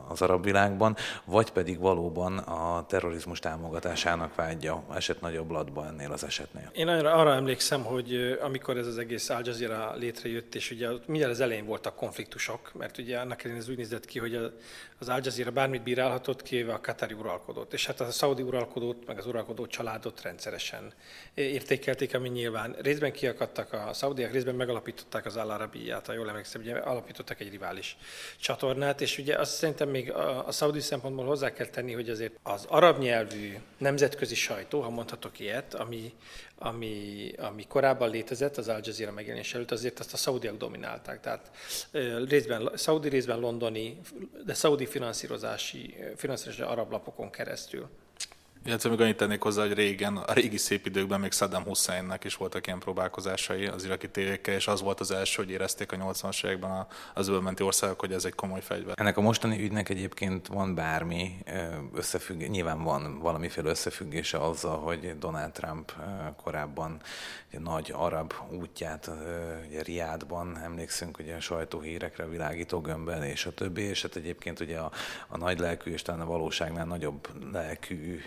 Speaker 1: az arab világban, vagy pedig valóban a terrorizmus támogatásának vágyja esett nagyobb latba ennél az esetnél.
Speaker 4: Én arra, arra emlékszem, hogy amikor ez az egész Al Jazeera létrejött, és ugye mindjárt az elején voltak konfliktusok, mert ugye annak ellenére ez úgy nézett ki, hogy az Al Jazeera bármit bírálhatott, kivéve a Katari uralkodót. És hát a szaudi uralkodót, meg az uralkodó családot rendszeresen értékelték, ami nyilván részben kiakadtak a szaudiak, részben megalapították az Al Arabiát, ha jól emlékszem, ugye alapítottak egy rivális csatornát, és ugye azt szerintem még a, a szaudi szempontból hozzá kell tenni, hogy azért az arab nyelvű nemzetközi sajtó, ha mondhatok ilyet, ami, ami, ami korábban létezett az Al Jazeera megjelenés előtt, azért azt a szaudiak dominálták. Tehát részben, szaudi részben londoni, de szaudi finanszírozási, finanszírozási arab lapokon keresztül.
Speaker 2: Illetve még annyit tennék hozzá, hogy régen, a régi szép időkben még Saddam Husseinnek is voltak ilyen próbálkozásai az iraki tévékkel, és az volt az első, hogy érezték a 80-as években az öbölmenti országok, hogy ez egy komoly fegyver.
Speaker 1: Ennek a mostani ügynek egyébként van bármi összefüggés, nyilván van valamiféle összefüggése azzal, hogy Donald Trump korábban egy nagy arab útját ugye Riádban, emlékszünk ugye a sajtóhírekre, világító gömbben és a többi, és hát egyébként ugye a, a nagy lelkű és talán a valóságnál nagyobb lelkű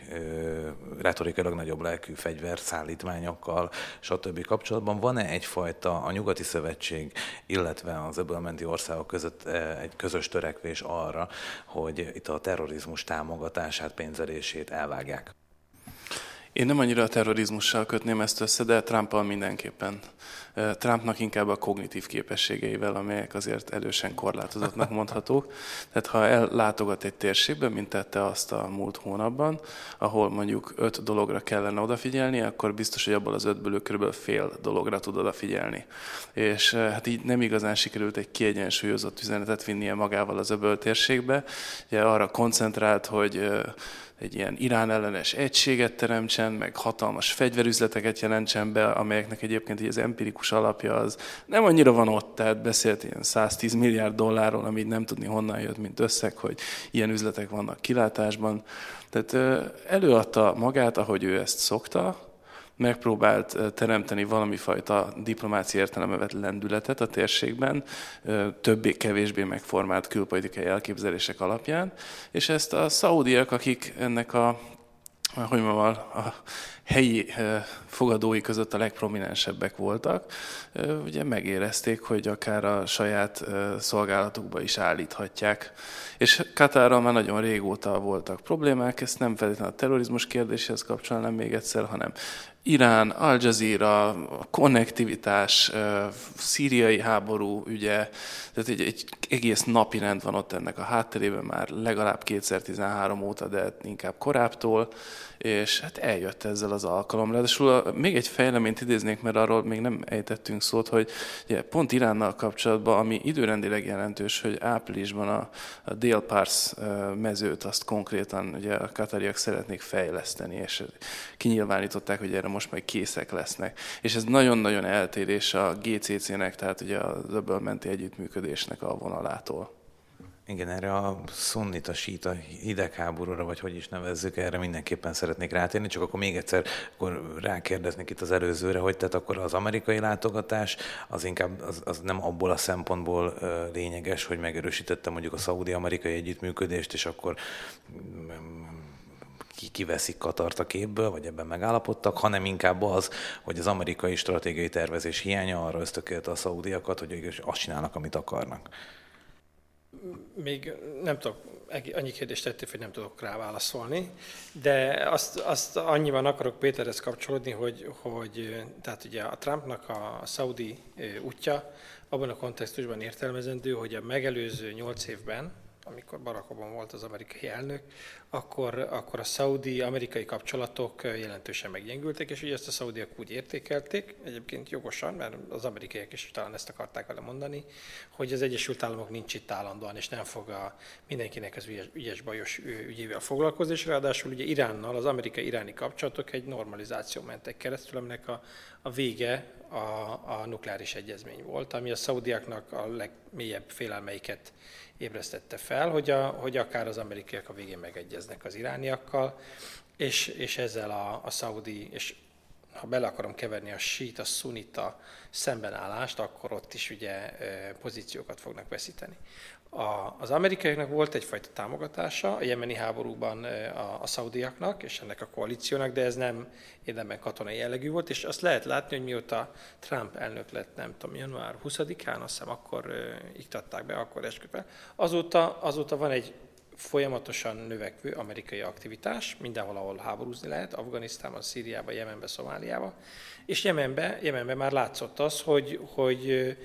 Speaker 1: retorikailag nagyobb lelkű fegyverszállítmányokkal, stb. kapcsolatban van-e egyfajta a nyugati szövetség, illetve az öbölmenti országok között egy közös törekvés arra, hogy itt a terrorizmus támogatását, pénzelését elvágják?
Speaker 3: Én nem annyira a terrorizmussal kötném ezt össze, de Trumpal mindenképpen. Trumpnak inkább a kognitív képességeivel, amelyek azért elősen korlátozottnak mondhatók. Tehát ha ellátogat egy térségbe, mint tette azt a múlt hónapban, ahol mondjuk öt dologra kellene odafigyelni, akkor biztos, hogy abból az ötből kb. fél dologra tud odafigyelni. És hát így nem igazán sikerült egy kiegyensúlyozott üzenetet vinnie magával az öböl térségbe. Ugye arra koncentrált, hogy egy ilyen Irán ellenes egységet teremtsen, meg hatalmas fegyverüzleteket jelentsen be, amelyeknek egyébként az empirikus alapja az nem annyira van ott, tehát beszélt ilyen 110 milliárd dollárról, amit nem tudni honnan jött, mint összeg, hogy ilyen üzletek vannak kilátásban. Tehát előadta magát, ahogy ő ezt szokta, megpróbált teremteni valami fajta diplomáci értelemevet lendületet a térségben, többé-kevésbé megformált külpolitikai elképzelések alapján, és ezt a szaudiak, akik ennek a hogy mondjam, a helyi fogadói között a legprominensebbek voltak, ugye megérezték, hogy akár a saját szolgálatukba is állíthatják. És Katárral már nagyon régóta voltak problémák, ezt nem feltétlenül a terrorizmus kérdéshez kapcsolnám még egyszer, hanem Irán, Al Jazeera, konnektivitás, szíriai háború ügye, tehát egy, egy egész napi rend van ott ennek a hátterében már legalább 2013 óta, de inkább korábbtól, és hát eljött ezzel az alkalom. Ráadásul még egy fejleményt idéznék, mert arról még nem ejtettünk szót, hogy ugye, pont Iránnal kapcsolatban, ami időrendileg jelentős, hogy áprilisban a, a Dél-Pars mezőt azt konkrétan ugye a katariak szeretnék fejleszteni, és kinyilvánították, hogy erre most majd készek lesznek. És ez nagyon-nagyon eltérés a GCC-nek, tehát ugye az öbölmenti együttműködésnek a vonalától.
Speaker 1: Igen, erre a szunnita síta hidegháborúra, vagy hogy is nevezzük, erre mindenképpen szeretnék rátérni, csak akkor még egyszer akkor rákérdeznék itt az előzőre, hogy tehát akkor az amerikai látogatás az inkább az, az nem abból a szempontból lényeges, hogy megerősítette mondjuk a szaudi-amerikai együttműködést, és akkor mm, ki kiveszik Katart a képből, vagy ebben megállapodtak, hanem inkább az, hogy az amerikai stratégiai tervezés hiánya arra ösztökélte a szaudiakat, hogy azt csinálnak, amit akarnak
Speaker 4: még nem tudok, annyi kérdést tettél, hogy nem tudok rá válaszolni, de azt, azt annyiban akarok Péterhez kapcsolódni, hogy, hogy tehát ugye a Trumpnak a szaudi útja abban a kontextusban értelmezendő, hogy a megelőző nyolc évben amikor Barack Obama volt az amerikai elnök, akkor, akkor a szaudi-amerikai kapcsolatok jelentősen meggyengültek, és ugye ezt a szaudiak úgy értékelték, egyébként jogosan, mert az amerikaiak is talán ezt akarták vele mondani, hogy az Egyesült Államok nincs itt állandóan, és nem fog a mindenkinek az ügyes, ügyes bajos ügyével foglalkozni, és ráadásul ugye Iránnal az amerikai-iráni kapcsolatok egy normalizáció mentek keresztül, aminek a, a vége a, a nukleáris egyezmény volt, ami a szaudiaknak a legmélyebb félelmeiket ébresztette fel, hogy, a, hogy akár az amerikaiak a végén megegyeznek az irániakkal, és, és ezzel a, a szaudi, és ha bele akarom keverni a sít, a szunita szembenállást, akkor ott is ugye pozíciókat fognak veszíteni. A, az amerikaiaknak volt egyfajta támogatása a jemeni háborúban a, a szaudiaknak és ennek a koalíciónak, de ez nem érdemben katonai jellegű volt, és azt lehet látni, hogy mióta Trump elnök lett, nem tudom, január 20-án, azt hiszem akkor uh, iktatták be, akkor esküpe. Azóta, azóta van egy folyamatosan növekvő amerikai aktivitás, mindenhol, ahol háborúzni lehet, Afganisztánban, Szíriában, Jemenben, Szomáliában, és Jemenben, Jemenben már látszott az, hogy, hogy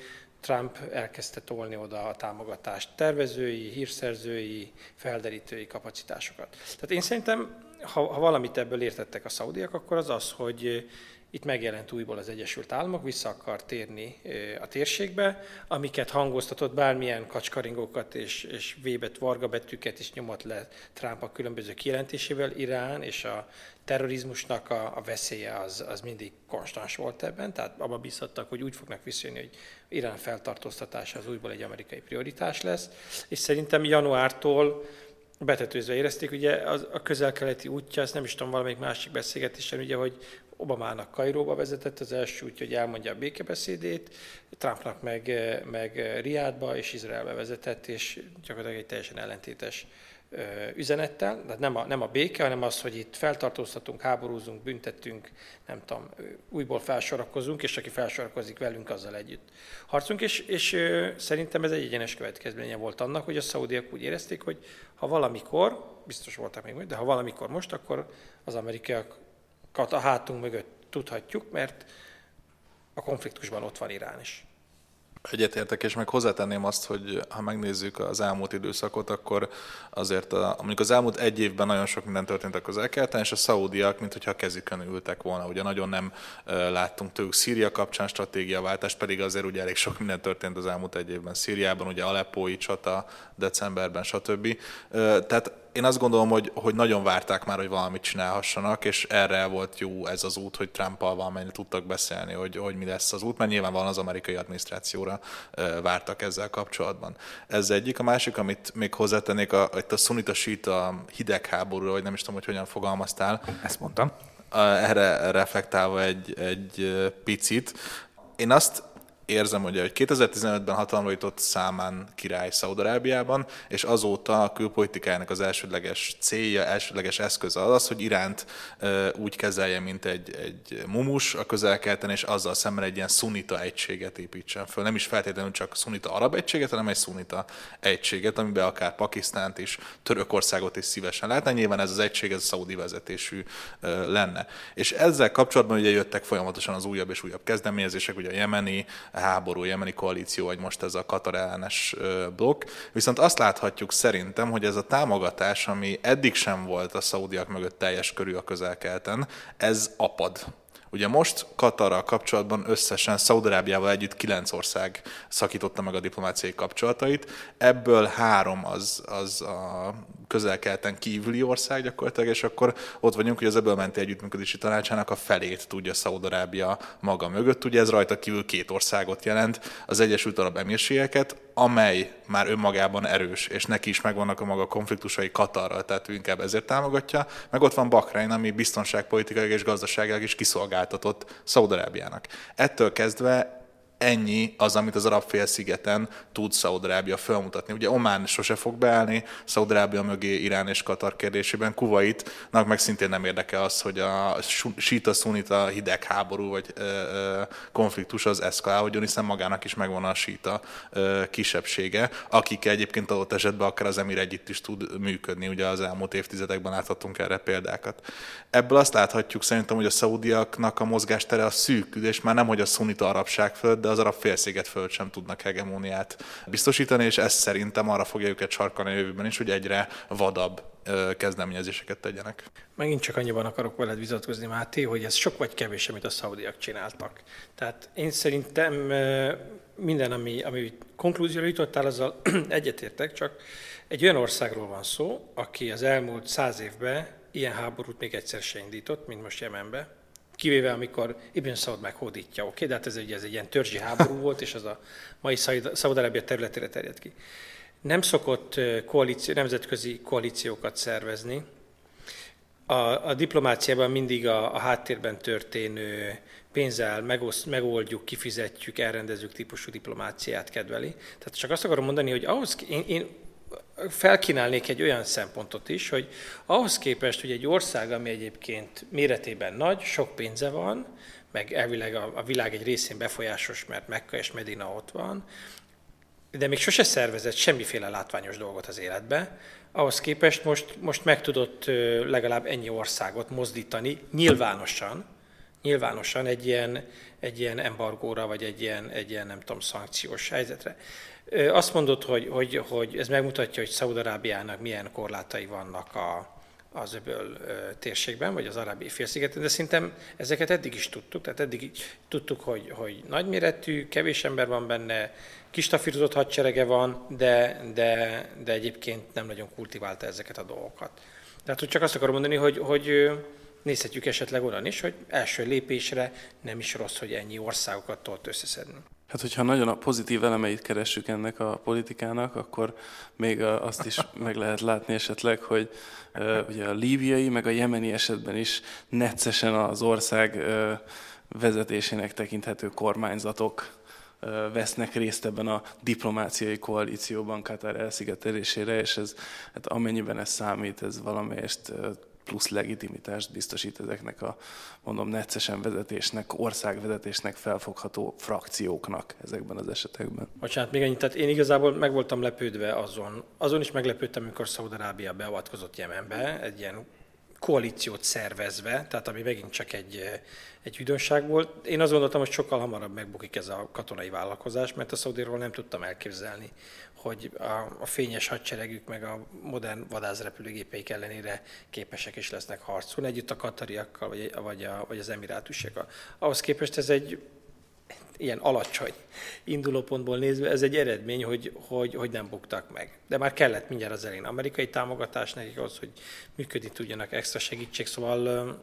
Speaker 4: Trump elkezdte tolni oda a támogatást, tervezői, hírszerzői, felderítői kapacitásokat. Tehát én szerintem, ha, ha valamit ebből értettek a szaudiak, akkor az az, hogy itt megjelent újból az Egyesült Államok, vissza akar térni a térségbe, amiket hangoztatott bármilyen kacskaringókat és, és vébet, varga betűket is nyomott le Trump a különböző kijelentésével. Irán és a terrorizmusnak a, a veszélye az, az mindig konstans volt ebben, tehát abban bízhattak, hogy úgy fognak visszajönni, hogy Irán feltartóztatása az újból egy amerikai prioritás lesz, és szerintem januártól betetőzve érezték, ugye az, a közel-keleti útja, ezt nem is tudom, valamelyik másik beszélgetésen, ugye, hogy Obamának Kairóba vezetett az első útja, hogy elmondja a békebeszédét, Trumpnak meg, meg Riádba és Izraelbe vezetett, és gyakorlatilag egy teljesen ellentétes üzenettel, de nem a, nem a béke, hanem az, hogy itt feltartóztatunk, háborúzunk, büntetünk, nem tudom, újból felsorakozunk, és aki felsorakozik velünk, azzal együtt harcunk, és, és szerintem ez egy egyenes következménye volt annak, hogy a szaudiak úgy érezték, hogy ha valamikor, biztos voltak még, de ha valamikor most, akkor az amerikaiakat a hátunk mögött tudhatjuk, mert a konfliktusban ott van Irán is.
Speaker 2: Egyetértek, és meg hozzátenném azt, hogy ha megnézzük az elmúlt időszakot, akkor azért a, mondjuk az elmúlt egy évben nagyon sok minden történt a közel és a szaudiak, mint hogyha kezükön ültek volna. Ugye nagyon nem láttunk tőlük Szíria kapcsán stratégiaváltást, pedig azért ugye elég sok minden történt az elmúlt egy évben Szíriában, ugye Aleppói csata decemberben, stb. Tehát én azt gondolom, hogy, hogy nagyon várták már, hogy valamit csinálhassanak, és erre volt jó ez az út, hogy Trumpal valamennyire tudtak beszélni, hogy, hogy mi lesz az út, mert nyilvánvalóan az amerikai adminisztrációra vártak ezzel kapcsolatban. Ez egyik. A másik, amit még hozzátennék, a, itt a szunita a hidegháborúra, vagy nem is tudom, hogy hogyan fogalmaztál.
Speaker 1: Ezt mondtam.
Speaker 2: Erre reflektálva egy, egy picit. Én azt érzem, ugye, hogy 2015-ben hatalomra jutott Számán király Szaudarábiában, és azóta a külpolitikájának az elsődleges célja, elsődleges eszköze az, hogy Iránt úgy kezelje, mint egy, egy mumus a közelkelten, és azzal szemben egy ilyen szunita egységet építsen föl. Nem is feltétlenül csak szunita arab egységet, hanem egy szunita egységet, amiben akár Pakisztánt is, Törökországot is szívesen látna. Nyilván ez az egység, ez a szaudi vezetésű lenne. És ezzel kapcsolatban ugye jöttek folyamatosan az újabb és újabb kezdeményezések, ugye a jemeni, háború, jemeni koalíció, vagy most ez a Katar ellenes blokk. Viszont azt láthatjuk szerintem, hogy ez a támogatás, ami eddig sem volt a szaudiak mögött teljes körű a közelkelten, ez apad. Ugye most Katarral kapcsolatban összesen Szaudarábiával együtt kilenc ország szakította meg a diplomáciai kapcsolatait, ebből három az, az a közel-keleten kívüli ország gyakorlatilag, és akkor ott vagyunk, hogy az ebből menti együttműködési tanácsának a felét tudja Szaudarábia maga mögött. Ugye ez rajta kívül két országot jelent, az Egyesült Arab Emírségeket, amely már önmagában erős, és neki is megvannak a maga konfliktusai Katarral, tehát ő inkább ezért támogatja, meg ott van Bahrein, ami biztonságpolitikai és gazdaságilag is kiszolgáltatott Szaudarábiának. Ettől kezdve ennyi az, amit az arab félszigeten tud Szaudarábia felmutatni. Ugye Omán sose fog beállni, Szaudarábia mögé Irán és Katar kérdésében, Kuwaitnak meg szintén nem érdeke az, hogy a síta-szunita hidegháború vagy ö, ö, konfliktus az eszkalálódjon, hiszen magának is megvan a síta ö, kisebbsége, akik egyébként adott esetben akár az emir együtt is tud működni, ugye az elmúlt évtizedekben láthatunk erre példákat. Ebből azt láthatjuk szerintem, hogy a szaudiaknak a mozgástere a szűkül, és már nem, hogy a szunita arabság fölött, de az arab félsziget fölött sem tudnak hegemóniát biztosítani, és ezt szerintem arra fogja őket sarkalni a jövőben is, hogy egyre vadabb kezdeményezéseket tegyenek.
Speaker 4: Megint csak annyiban akarok veled vitatkozni, Máté, hogy ez sok vagy kevés, amit a szaudiak csináltak. Tehát én szerintem minden, ami, ami konklúzióra jutottál, azzal egyetértek, csak egy olyan országról van szó, aki az elmúlt száz évben ilyen háborút még egyszer se indított, mint most Jemenbe, kivéve amikor Ibn Saud meghódítja, oké, okay? de hát ez, egy, ez egy ilyen törzsi háború volt, és az a mai Szaudarábia területére terjed ki. Nem szokott koalíció, nemzetközi koalíciókat szervezni. A, a diplomáciában mindig a, a háttérben történő pénzzel megoszt, megoldjuk, kifizetjük, elrendezzük típusú diplomáciát kedveli. Tehát csak azt akarom mondani, hogy ahhoz, én, én felkínálnék egy olyan szempontot is, hogy ahhoz képest, hogy egy ország, ami egyébként méretében nagy, sok pénze van, meg elvileg a, a világ egy részén befolyásos, mert Mekka és Medina ott van, de még sose szervezett semmiféle látványos dolgot az életbe, ahhoz képest most, most meg tudott legalább ennyi országot mozdítani nyilvánosan, nyilvánosan egy ilyen, egy ilyen embargóra, vagy egy ilyen, egy ilyen, nem tudom, szankciós helyzetre. Azt mondod, hogy, hogy, hogy ez megmutatja, hogy Szaudarábiának milyen korlátai vannak a, az öböl térségben, vagy az arábi félszigeten, de szerintem ezeket eddig is tudtuk, tehát eddig tudtuk, hogy, hogy nagyméretű, kevés ember van benne, kis tafírozott hadserege van, de, de, de egyébként nem nagyon kultiválta ezeket a dolgokat. Tehát, hogy csak azt akarom mondani, hogy, hogy nézhetjük esetleg onnan is, hogy első lépésre nem is rossz, hogy ennyi országokat tudott összeszedni.
Speaker 3: Hát, hogyha nagyon a pozitív elemeit keressük ennek a politikának, akkor még azt is meg lehet látni esetleg, hogy ugye a líbiai, meg a jemeni esetben is neccesen az ország vezetésének tekinthető kormányzatok vesznek részt ebben a diplomáciai koalícióban Katar elszigetelésére, és ez, hát amennyiben ez számít, ez valamelyest plusz legitimitást biztosít ezeknek a, mondom, neccesen vezetésnek, országvezetésnek felfogható frakcióknak ezekben az esetekben.
Speaker 4: Bocsánat, még ennyit, tehát én igazából meg voltam lepődve azon, azon is meglepődtem, amikor Szaudarábia beavatkozott Jemenbe, egy ilyen koalíciót szervezve, tehát ami megint csak egy, egy üdönság volt. Én azt gondoltam, hogy sokkal hamarabb megbukik ez a katonai vállalkozás, mert a Szaudiról nem tudtam elképzelni, hogy a, a fényes hadseregük meg a modern vadászrepülőgépeik ellenére képesek is lesznek harcolni, együtt a katariakkal, vagy, vagy, a, vagy az emirátusiakkal. Ahhoz képest ez egy ilyen alacsony indulópontból nézve, ez egy eredmény, hogy, hogy, hogy nem buktak meg. De már kellett mindjárt az elén amerikai támogatás nekik az, hogy működni tudjanak extra segítség, szóval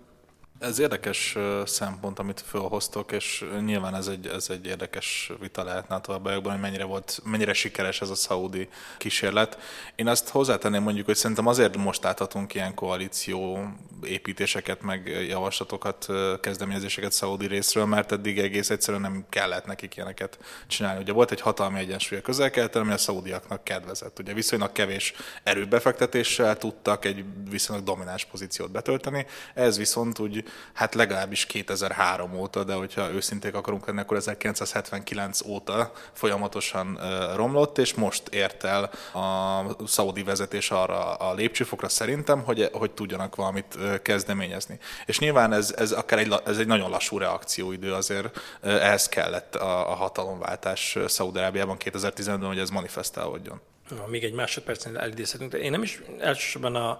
Speaker 2: ez érdekes szempont, amit felhoztok, és nyilván ez egy, ez egy érdekes vita lehetne a továbbiakban, hogy mennyire, volt, mennyire sikeres ez a szaudi kísérlet. Én azt hozzátenném mondjuk, hogy szerintem azért most láthatunk ilyen koalíció építéseket, meg javaslatokat, kezdeményezéseket szaudi részről, mert eddig egész egyszerűen nem kellett nekik ilyeneket csinálni. Ugye volt egy hatalmi egyensúly a közel ami a szaudiaknak kedvezett. Ugye viszonylag kevés erőbefektetéssel tudtak egy viszonylag domináns pozíciót betölteni, ez viszont úgy hát legalábbis 2003 óta, de hogyha őszinték akarunk lenni, akkor 1979 óta folyamatosan romlott, és most ért el a szaudi vezetés arra a lépcsőfokra szerintem, hogy, hogy tudjanak valamit kezdeményezni. És nyilván ez, ez akár egy, ez egy nagyon lassú reakcióidő azért, ehhez kellett a, a hatalomváltás Szaúd-Arábiában 2015-ben, hogy ez manifestálódjon.
Speaker 4: Még egy másodpercen elidézhetünk, de én nem is elsősorban a,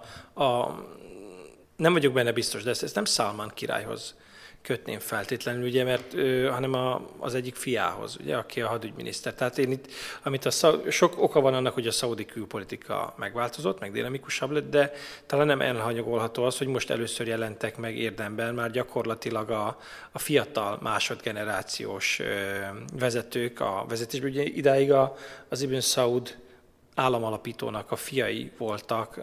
Speaker 4: a nem vagyok benne biztos, de ezt, ezt nem Salman királyhoz kötném feltétlenül, ugye, mert, ö, hanem a, az egyik fiához, ugye, aki a hadügyminiszter. Tehát én itt, amit a sok oka van annak, hogy a szaudi külpolitika megváltozott, meg dinamikusabb lett, de talán nem elhanyagolható az, hogy most először jelentek meg érdemben már gyakorlatilag a, a fiatal másodgenerációs ö, vezetők a vezetésben. Ugye idáig a, az Ibn Saud államalapítónak a fiai voltak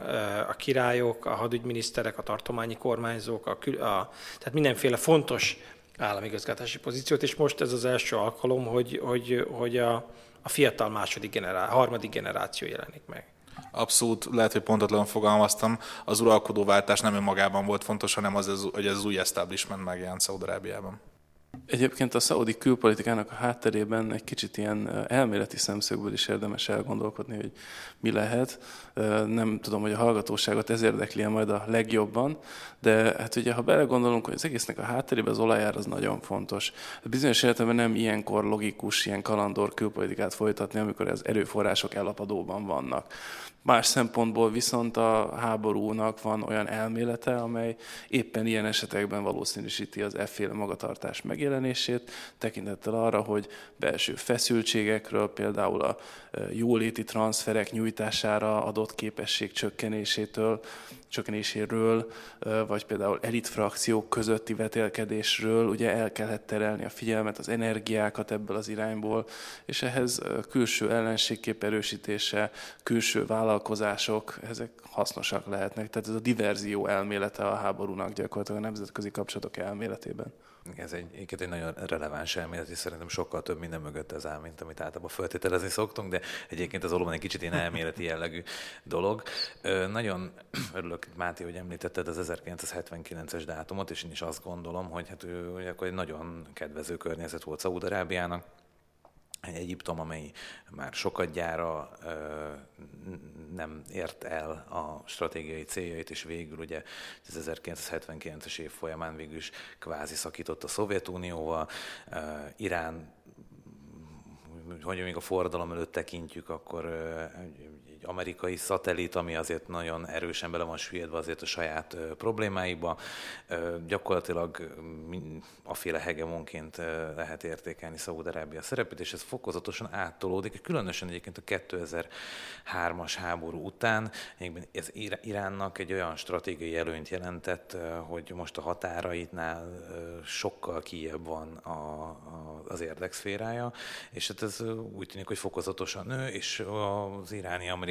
Speaker 4: a királyok, a hadügyminiszterek, a tartományi kormányzók, a, a, tehát mindenféle fontos államigazgatási pozíciót, és most ez az első alkalom, hogy, hogy, hogy a, a fiatal második generá, harmadik generáció jelenik meg.
Speaker 2: Abszolút, lehet, hogy pontatlan fogalmaztam. Az uralkodóváltás nem önmagában volt fontos, hanem az, hogy ez az új establishment megjelent Szaudarábiában.
Speaker 3: Egyébként a szaudi külpolitikának a hátterében egy kicsit ilyen elméleti szemszögből is érdemes elgondolkodni, hogy mi lehet. Nem tudom, hogy a hallgatóságot ez érdekli majd a legjobban, de hát ugye, ha belegondolunk, hogy az egésznek a hátterében az olajár az nagyon fontos. Bizonyos értelemben nem ilyenkor logikus, ilyen kalandor külpolitikát folytatni, amikor az erőforrások elapadóban vannak. Más szempontból viszont a háborúnak van olyan elmélete, amely éppen ilyen esetekben valószínűsíti az efféle magatartás megjelenését, tekintettel arra, hogy belső feszültségekről, például a jóléti transferek nyújtására adott képesség csökkenésétől, csökkenéséről, vagy például elitfrakciók közötti vetélkedésről, ugye el kellett terelni a figyelmet, az energiákat ebből az irányból, és ehhez külső ellenségkép erősítése, külső vállalkozások, ezek hasznosak lehetnek. Tehát ez a diverzió elmélete a háborúnak gyakorlatilag a nemzetközi kapcsolatok elméletében.
Speaker 1: Ez egy, egy nagyon releváns elmélet, és szerintem sokkal több minden mögött ez áll, mint amit általában feltételezni szoktunk, de egyébként az valóban egy kicsit ilyen elméleti jellegű dolog. Ö, nagyon örülök, Máté, hogy említetted az 1979-es dátumot, és én is azt gondolom, hogy hát ő, akkor egy nagyon kedvező környezet volt Szaúd-Arábiának, egy Egyiptom, amely már sokat gyára nem ért el a stratégiai céljait, és végül ugye az 1979-es év folyamán végül is kvázi szakított a Szovjetunióval. Irán hogy még a forradalom előtt tekintjük, akkor egy amerikai szatellit, ami azért nagyon erősen bele van süllyedve azért a saját problémáiba. Gyakorlatilag a féle hegemonként lehet értékelni Szaúd-Arábia szerepét, és ez fokozatosan áttolódik, különösen egyébként a 2003-as háború után. Ez Iránnak egy olyan stratégiai előnyt jelentett, hogy most a határaitnál sokkal kijebb van a, az érdekszférája, és hát ez úgy tűnik, hogy fokozatosan nő, és az iráni amerikai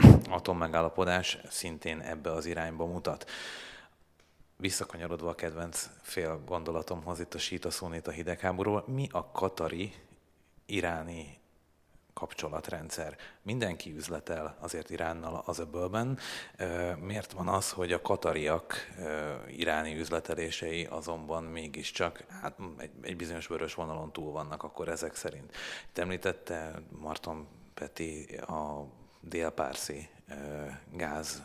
Speaker 1: atommegállapodás szintén ebbe az irányba mutat. Visszakanyarodva a kedvenc fél gondolatomhoz itt a síta a hidegháborúról, mi a katari iráni kapcsolatrendszer. Mindenki üzletel azért Iránnal az öbölben. Miért van az, hogy a katariak iráni üzletelései azonban mégiscsak hát egy, egy bizonyos vörös vonalon túl vannak akkor ezek szerint? Itt említette Marton Peti a délpárszi gáz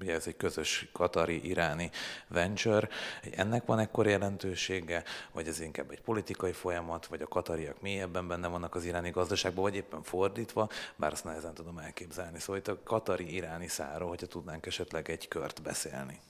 Speaker 1: ugye ez egy közös katari-iráni venture, ennek van ekkor jelentősége, vagy ez inkább egy politikai folyamat, vagy a katariak mélyebben benne vannak az iráni gazdaságban, vagy éppen fordítva, bár azt nehezen tudom elképzelni. Szóval itt a katari-iráni száról, hogyha tudnánk esetleg egy kört beszélni.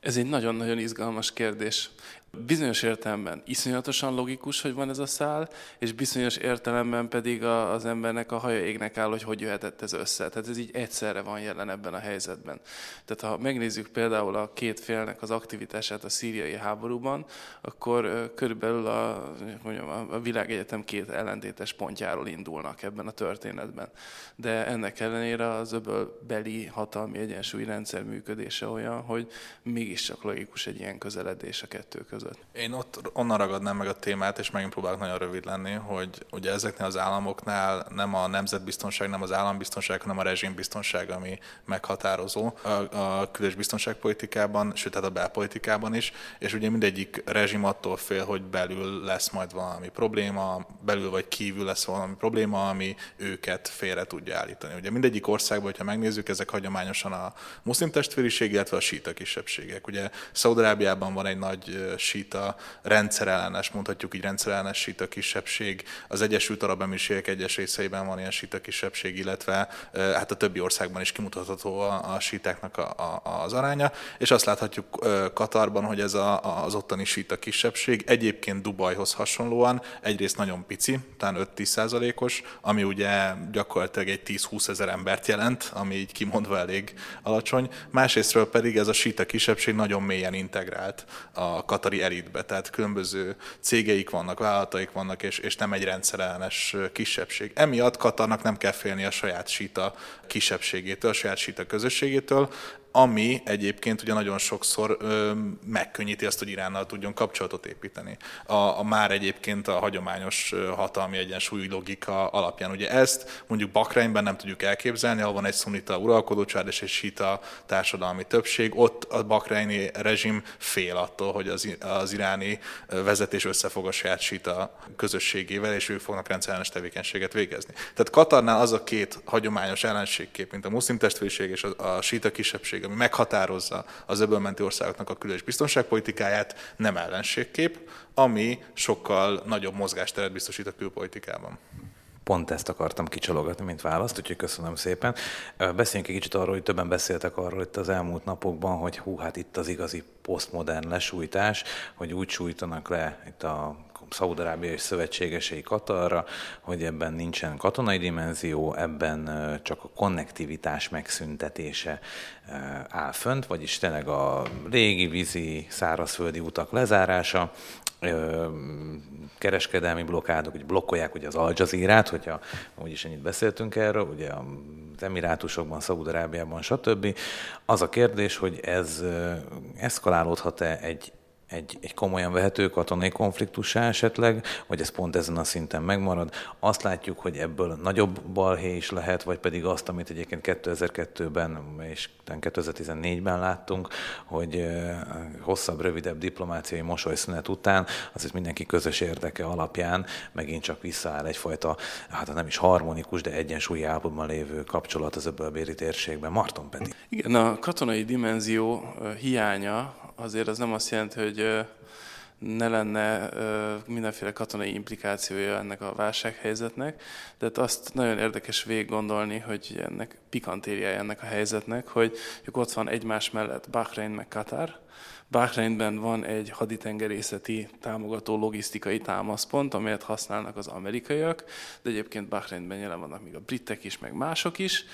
Speaker 3: Ez egy nagyon-nagyon izgalmas kérdés. Bizonyos értelemben iszonyatosan logikus, hogy van ez a szál, és bizonyos értelemben pedig a, az embernek a haja égnek áll, hogy hogy jöhetett ez össze. Tehát ez így egyszerre van jelen ebben a helyzetben. Tehát ha megnézzük például a két félnek az aktivitását a szíriai háborúban, akkor körülbelül a, mondjam, a világegyetem két ellentétes pontjáról indulnak ebben a történetben. De ennek ellenére az öbölbeli hatalmi egyensúlyrendszer működése olyan, hogy mégiscsak logikus egy ilyen közeledés a kettő között között.
Speaker 2: Én ott onnan ragadnám meg a témát, és megint próbálok nagyon rövid lenni, hogy ugye ezeknél az államoknál nem a nemzetbiztonság, nem az állambiztonság, hanem a rezsimbiztonság, ami meghatározó a, a külös biztonságpolitikában, sőt, tehát a belpolitikában is, és ugye mindegyik rezsim attól fél, hogy belül lesz majd valami probléma, belül vagy kívül lesz valami probléma, ami őket félre tudja állítani. Ugye mindegyik országban, hogyha megnézzük, ezek hagyományosan a muszlim testvériség, illetve a síta kisebbségek. Ugye Szaudarábiában van egy nagy síta rendszerellenes, mondhatjuk így rendszerellenes síta kisebbség. Az Egyesült Arab Emírségek egyes részeiben van ilyen síta kisebbség, illetve hát a többi országban is kimutatható a, a sítáknak a, a, az aránya. És azt láthatjuk Katarban, hogy ez a, az ottani síta kisebbség egyébként Dubajhoz hasonlóan egyrészt nagyon pici, talán 5-10 százalékos, ami ugye gyakorlatilag egy 10-20 ezer embert jelent, ami így kimondva elég alacsony. Másrésztről pedig ez a síta kisebbség nagyon mélyen integrált a katari ipari elitbe, tehát különböző cégeik vannak, vállalataik vannak, és, és nem egy rendszerellenes kisebbség. Emiatt Katarnak nem kell félni a saját síta kisebbségétől, a saját síta közösségétől. Ami egyébként ugye nagyon sokszor ö, megkönnyíti azt, hogy Iránnal tudjon kapcsolatot építeni. A, a már egyébként a hagyományos hatalmi egyensúlyi logika alapján. Ugye ezt mondjuk Bakreinben nem tudjuk elképzelni, ahol van egy szunita uralkodó család és egy sita társadalmi többség, ott a bakreini rezsim fél attól, hogy az, az iráni vezetés összefog a saját sita közösségével, és ők fognak rendszeres tevékenységet végezni. Tehát Katarnál az a két hagyományos ellenségkép, mint a muszlim testvériség és a, a sita kisebbség, ami meghatározza az öbölmenti országoknak a különös biztonságpolitikáját, nem ellenségkép, ami sokkal nagyobb mozgásteret biztosít a külpolitikában.
Speaker 1: Pont ezt akartam kicsalogatni, mint választ, úgyhogy köszönöm szépen. Beszéljünk egy kicsit arról, hogy többen beszéltek arról itt az elmúlt napokban, hogy hú, hát itt az igazi posztmodern lesújtás, hogy úgy sújtanak le itt a Szaudarábia és szövetségesei Katarra, hogy ebben nincsen katonai dimenzió, ebben csak a konnektivitás megszüntetése áll fönt, vagyis tényleg a régi vízi, szárazföldi utak lezárása, kereskedelmi blokkádok, hogy blokkolják ugye az Al Jazeera-t, hogyha úgyis ennyit beszéltünk erről, ugye az Emirátusokban, Szaúd-Arábiában, stb. Az a kérdés, hogy ez eszkalálódhat-e egy egy, egy komolyan vehető katonai konfliktussá esetleg, vagy ez pont ezen a szinten megmarad. Azt látjuk, hogy ebből nagyobb balhé is lehet, vagy pedig azt, amit egyébként 2002-ben és 2014-ben láttunk, hogy hosszabb, rövidebb diplomáciai mosolyszünet után azért mindenki közös érdeke alapján megint csak visszaáll egyfajta, hát nem is harmonikus, de egyensúlyi állapotban lévő kapcsolat az öbölbéri térségben. Marton pedig.
Speaker 3: Igen, a katonai dimenzió hiánya azért az nem azt jelenti, hogy ne lenne mindenféle katonai implikációja ennek a válsághelyzetnek, de hát azt nagyon érdekes végig gondolni, hogy ennek pikantériája ennek a helyzetnek, hogy ott van egymás mellett Bahrein meg Katar, Bahreinben van egy haditengerészeti támogató logisztikai támaszpont, amelyet használnak az amerikaiak, de egyébként Bahreinben jelen vannak még a britek is, meg mások is.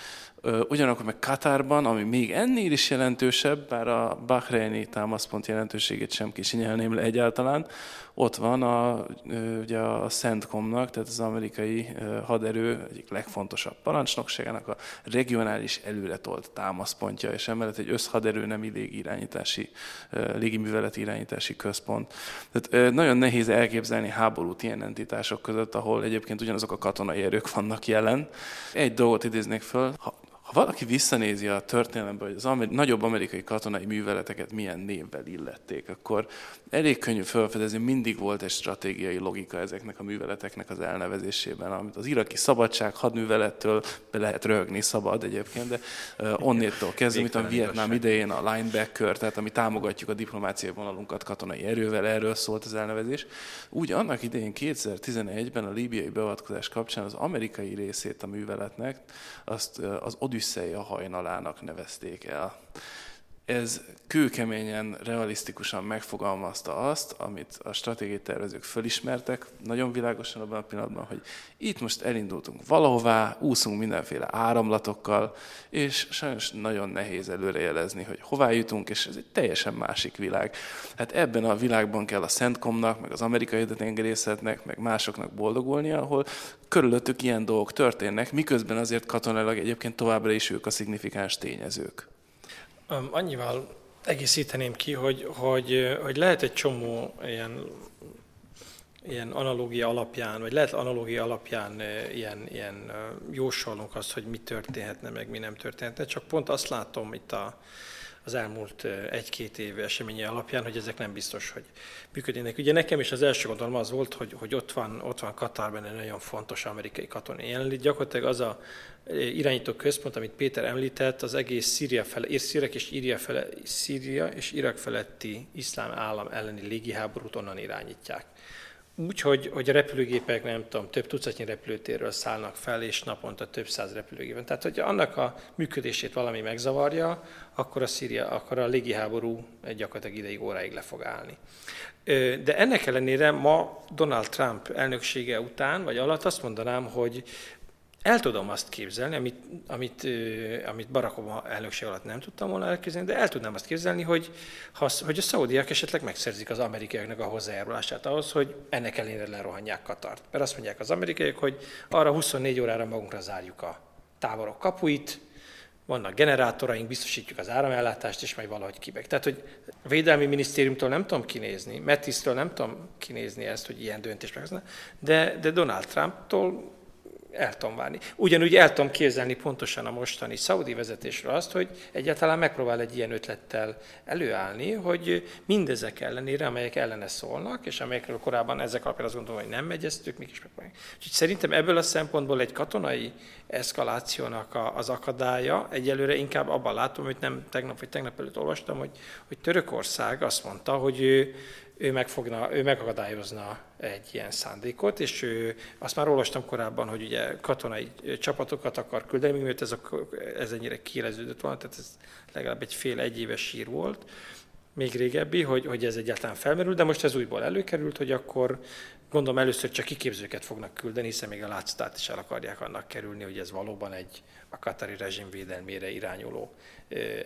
Speaker 3: Ugyanakkor meg Katárban, ami még ennél is jelentősebb, bár a Bahreini támaszpont jelentőségét sem kisinyelném le egyáltalán, ott van a, ugye a CENTCOM-nak, tehát az amerikai haderő egyik legfontosabb parancsnokságának a regionális előretolt támaszpontja, és emellett egy összhaderő nemi légirányítási, légiműveleti irányítási központ. Tehát nagyon nehéz elképzelni háborút ilyen entitások között, ahol egyébként ugyanazok a katonai erők vannak jelen. Egy dolgot idéznék föl, ha ha valaki visszanézi a történelembe, hogy az amer- nagyobb amerikai katonai műveleteket milyen névvel illették, akkor elég könnyű felfedezni, mindig volt egy stratégiai logika ezeknek a műveleteknek az elnevezésében, amit az iraki szabadság hadművelettől be lehet röhögni, szabad egyébként, de onnétól kezdve, mint a Vietnám idején a linebacker, tehát ami támogatjuk a diplomáciai vonalunkat katonai erővel, erről szólt az elnevezés. Úgy annak idején 2011-ben a líbiai beavatkozás kapcsán az amerikai részét a műveletnek, azt az Odüsszeia hajnalának nevezték el. Ez kőkeményen, realisztikusan megfogalmazta azt, amit a stratégiai tervezők fölismertek, nagyon világosan abban a pillanatban, hogy itt most elindultunk valahová, úszunk mindenféle áramlatokkal, és sajnos nagyon nehéz előrejelezni, hogy hová jutunk, és ez egy teljesen másik világ. Hát ebben a világban kell a Szentkomnak, meg az amerikai tengerészetnek, meg másoknak boldogulnia, ahol körülöttük ilyen dolgok történnek, miközben azért katonailag egyébként továbbra is ők a szignifikáns tényezők.
Speaker 4: Annyival egészíteném ki, hogy, hogy, hogy lehet egy csomó ilyen, ilyen analógia alapján, vagy lehet analógia alapján ilyen, ilyen jósolnunk azt, hogy mi történhetne, meg mi nem történhetne. Csak pont azt látom itt a, az elmúlt egy-két év eseménye alapján, hogy ezek nem biztos, hogy működnének. Ugye nekem is az első gondolom az volt, hogy, hogy ott van, ott van Katárban egy nagyon fontos amerikai katonai jelenlét. Gyakorlatilag az a irányító központ, amit Péter említett, az egész Szíria fele, és Szíriak és Íria fele, Szíria és Irak feletti iszlám állam elleni légiháborút onnan irányítják. Úgy, hogy, hogy a repülőgépek, nem tudom, több tucatnyi repülőtérről szállnak fel, és naponta több száz repülőgépen. Tehát, hogy annak a működését valami megzavarja, akkor a, Szíria, akkor a légiháború gyakorlatilag ideig óráig le fog állni. De ennek ellenére ma Donald Trump elnöksége után, vagy alatt azt mondanám, hogy el tudom azt képzelni, amit, amit, amit Barack Obama elnökség alatt nem tudtam volna elképzelni, de el tudnám azt képzelni, hogy, ha, hogy a szaudiak esetleg megszerzik az amerikaiaknak a hozzájárulását ahhoz, hogy ennek ellenére lerohanják Katart. Mert azt mondják az amerikaiak, hogy arra 24 órára magunkra zárjuk a táborok kapuit, vannak generátoraink, biztosítjuk az áramellátást, és majd valahogy kibek. Tehát, hogy a Védelmi Minisztériumtól nem tudom kinézni, Mattis-től nem tudom kinézni ezt, hogy ilyen döntést meghozna, de, de Donald Trump-tól el tudom várni. Ugyanúgy el tudom képzelni pontosan a mostani szaudi vezetésről azt, hogy egyáltalán megpróbál egy ilyen ötlettel előállni, hogy mindezek ellenére, amelyek ellene szólnak, és amelyekről korábban ezek alapján azt gondolom, hogy nem megyeztük, mégis megpróbáljuk. Úgyhogy szerintem ebből a szempontból egy katonai eszkalációnak a, az akadálya egyelőre inkább abban látom, hogy nem tegnap vagy tegnap előtt olvastam, hogy, hogy Törökország azt mondta, hogy ő, ő, megfogna, ő megakadályozna egy ilyen szándékot, és ő, azt már olvastam korábban, hogy ugye katonai csapatokat akar küldeni, miért ez, a, ez ennyire kieleződött volna, tehát ez legalább egy fél egy éves sír volt, még régebbi, hogy, hogy ez egyáltalán felmerült, de most ez újból előkerült, hogy akkor gondolom először csak kiképzőket fognak küldeni, hiszen még a látszatát is el akarják annak kerülni, hogy ez valóban egy a katari rezsim védelmére irányuló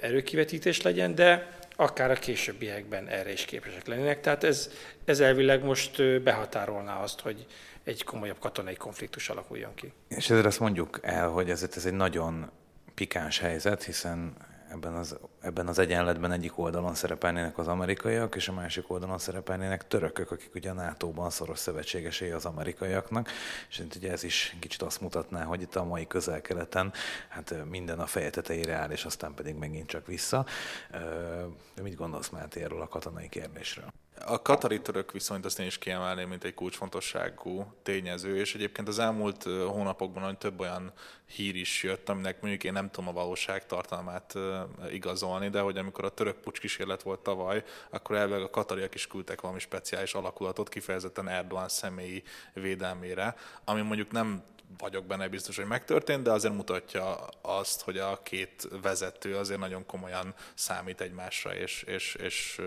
Speaker 4: erőkivetítés legyen, de akár a későbbiekben erre is képesek lennének. Tehát ez, ez elvileg most behatárolná azt, hogy egy komolyabb katonai konfliktus alakuljon ki.
Speaker 1: És ezért azt mondjuk el, hogy ez, ez egy nagyon pikáns helyzet, hiszen ebben az, ebben az egyenletben egyik oldalon szerepelnének az amerikaiak, és a másik oldalon szerepelnének törökök, akik ugye a NATO-ban szoros szövetségesei az amerikaiaknak, és ugye ez is kicsit azt mutatná, hogy itt a mai közel-keleten hát minden a feje tetejére áll, és aztán pedig megint csak vissza. De mit gondolsz, Máté, erről a katonai kérdésről?
Speaker 2: A katari török viszonyt azt én is kiemelném, mint egy kulcsfontosságú tényező, és egyébként az elmúlt hónapokban hogy több olyan hír is jött, aminek mondjuk én nem tudom a valóság tartalmát igazolni, de hogy amikor a török pucs kísérlet volt tavaly, akkor elvileg a katariak is küldtek valami speciális alakulatot kifejezetten Erdogan személyi védelmére, ami mondjuk nem vagyok benne biztos, hogy megtörtént, de azért mutatja azt, hogy a két vezető azért nagyon komolyan számít egymásra, és, és, és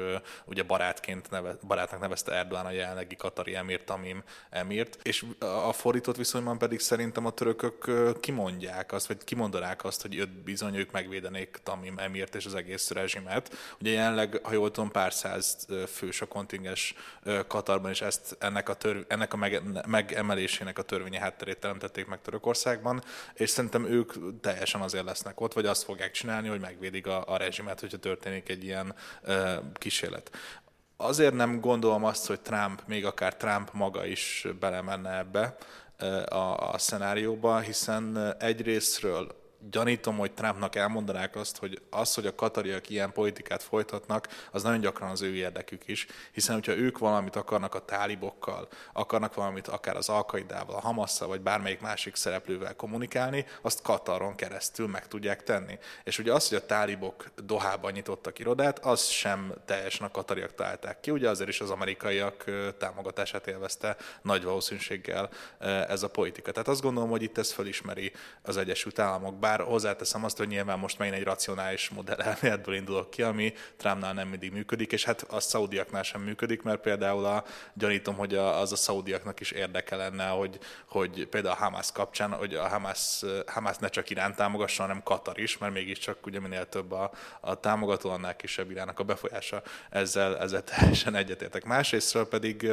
Speaker 2: ugye barátként neve, barátnak nevezte Erdogan a jelenlegi Katari emirt, Tamim emirt, és a fordított viszonyban pedig szerintem a törökök kimondják azt, vagy kimondanák azt, hogy őt bizony ők megvédenék Tamim emirt és az egész rezsimet. Ugye jelenleg, ha jól tudom, pár száz fős a kontingens Katarban, és ezt ennek a, törv, ennek a megemelésének a törvényi hátterét teremtett tették meg Törökországban, és szerintem ők teljesen azért lesznek ott, vagy azt fogják csinálni, hogy megvédik a, a rezsimet, hogyha történik egy ilyen ö, kísérlet. Azért nem gondolom azt, hogy Trump, még akár Trump maga is belemenne ebbe a, a szenárióba, hiszen egyrésztről gyanítom, hogy Trumpnak elmondanák azt, hogy az, hogy a katariak ilyen politikát folytatnak, az nagyon gyakran az ő érdekük is, hiszen hogyha ők valamit akarnak a tálibokkal, akarnak valamit akár az Alkaidával, a Hamasszal, vagy bármelyik másik szereplővel kommunikálni, azt Kataron keresztül meg tudják tenni. És ugye az, hogy a tálibok Dohában nyitottak irodát, az sem teljesen a katariak találták ki, ugye azért is az amerikaiak támogatását élvezte nagy valószínűséggel ez a politika. Tehát azt gondolom, hogy itt ez felismeri az Egyesült Államok, bár bár hozzáteszem azt, hogy nyilván most megint egy racionális modell elméletből indulok ki, ami Trumpnál nem mindig működik, és hát a szaudiaknál sem működik, mert például a, gyanítom, hogy az a szaudiaknak is érdeke lenne, hogy, hogy például a Hamas kapcsán, hogy a Hamas, Hamas ne csak Irán támogassa, hanem Katar is, mert mégiscsak ugye minél több a, a támogató, annál kisebb Iránnak a befolyása. Ezzel, ezzel teljesen egyetértek. Másrésztről pedig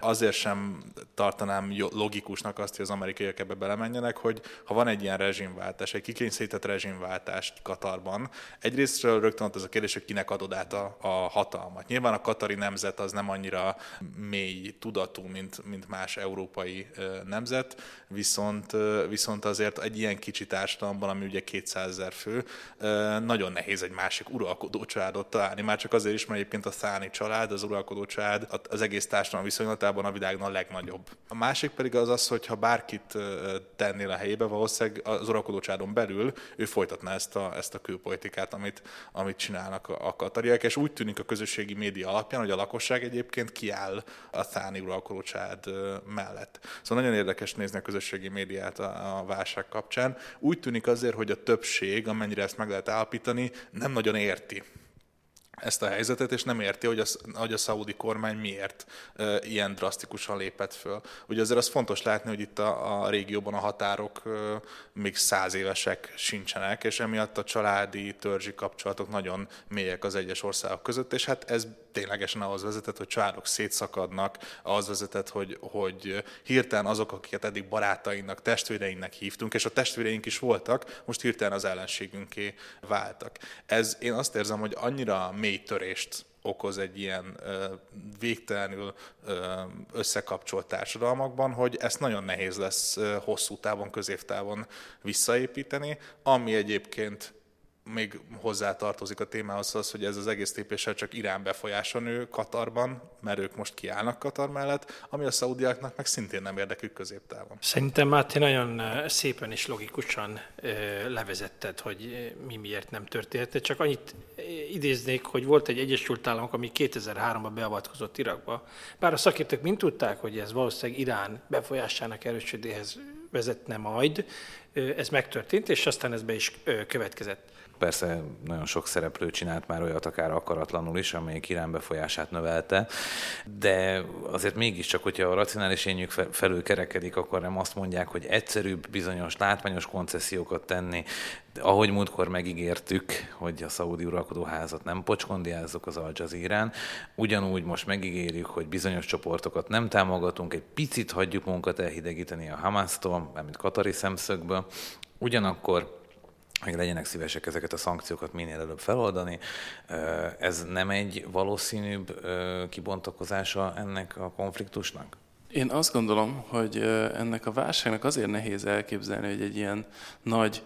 Speaker 2: azért sem tartanám logikusnak azt, hogy az amerikaiak ebbe belemenjenek, hogy ha van egy ilyen rezsimváltás, egy kikényszerített rezsimváltást Katarban. Egyrésztről rögtön ott az a kérdés, hogy kinek adod át a, a hatalmat. Nyilván a katari nemzet az nem annyira mély tudatú, mint, mint más európai nemzet, viszont, viszont azért egy ilyen kicsi társadalomban, ami ugye 200 ezer fő, nagyon nehéz egy másik uralkodó családot találni. Már csak azért is, mert egyébként a Száni család, az uralkodó család az egész társadalom viszonylatában a világon a legnagyobb. A másik pedig az az, hogy ha bárkit tennél a helyébe, valószínűleg az uralkodó családon belül belül ő folytatná ezt a, ezt a külpolitikát, amit, amit csinálnak a, a katariak, és úgy tűnik a közösségi média alapján, hogy a lakosság egyébként kiáll a száni uralkodó család mellett. Szóval nagyon érdekes nézni a közösségi médiát a, a válság kapcsán. Úgy tűnik azért, hogy a többség, amennyire ezt meg lehet állapítani, nem nagyon érti ezt a helyzetet, és nem érti, hogy a, hogy a szaudi kormány miért e, ilyen drasztikusan lépett föl. Ugye azért az fontos látni, hogy itt a, a régióban a határok e, még száz évesek sincsenek, és emiatt a családi, törzsi kapcsolatok nagyon mélyek az egyes országok között, és hát ez ténylegesen ahhoz vezetett, hogy családok szétszakadnak, ahhoz vezetett, hogy, hogy hirtelen azok, akiket eddig barátainak, testvéreinknek hívtunk, és a testvéreink is voltak, most hirtelen az ellenségünké váltak. Ez én azt érzem, hogy annyira mély törést okoz egy ilyen végtelenül összekapcsolt társadalmakban, hogy ezt nagyon nehéz lesz hosszú távon, középtávon visszaépíteni, ami egyébként még hozzá tartozik a témához az, hogy ez az egész lépéssel csak Irán befolyása nő Katarban, mert ők most kiállnak Katar mellett, ami a szaudiáknak meg szintén nem érdekük középtávon.
Speaker 4: Szerintem Máté nagyon szépen és logikusan levezetted, hogy mi miért nem történt. Csak annyit idéznék, hogy volt egy Egyesült Államok, ami 2003-ban beavatkozott Irakba. Bár a szakértők mind tudták, hogy ez valószínűleg Irán befolyásának erősödéhez vezetne majd, ez megtörtént, és aztán ez be is következett.
Speaker 1: Persze nagyon sok szereplő csinált már olyat akár akaratlanul is, amelyik Irán befolyását növelte, de azért mégiscsak, hogyha a racionális ényük felül kerekedik, akkor nem azt mondják, hogy egyszerűbb bizonyos látványos koncesziókat tenni, de ahogy múltkor megígértük, hogy a szaudi uralkodóházat nem pocskondiázzuk az Al Jazeera-n, ugyanúgy most megígérjük, hogy bizonyos csoportokat nem támogatunk, egy picit hagyjuk munkat elhidegíteni a Hamásztól, mármint Katari szemszögből, ugyanakkor hogy legyenek szívesek ezeket a szankciókat minél előbb feloldani. Ez nem egy valószínűbb kibontakozása ennek a konfliktusnak?
Speaker 3: Én azt gondolom, hogy ennek a válságnak azért nehéz elképzelni, hogy egy ilyen nagy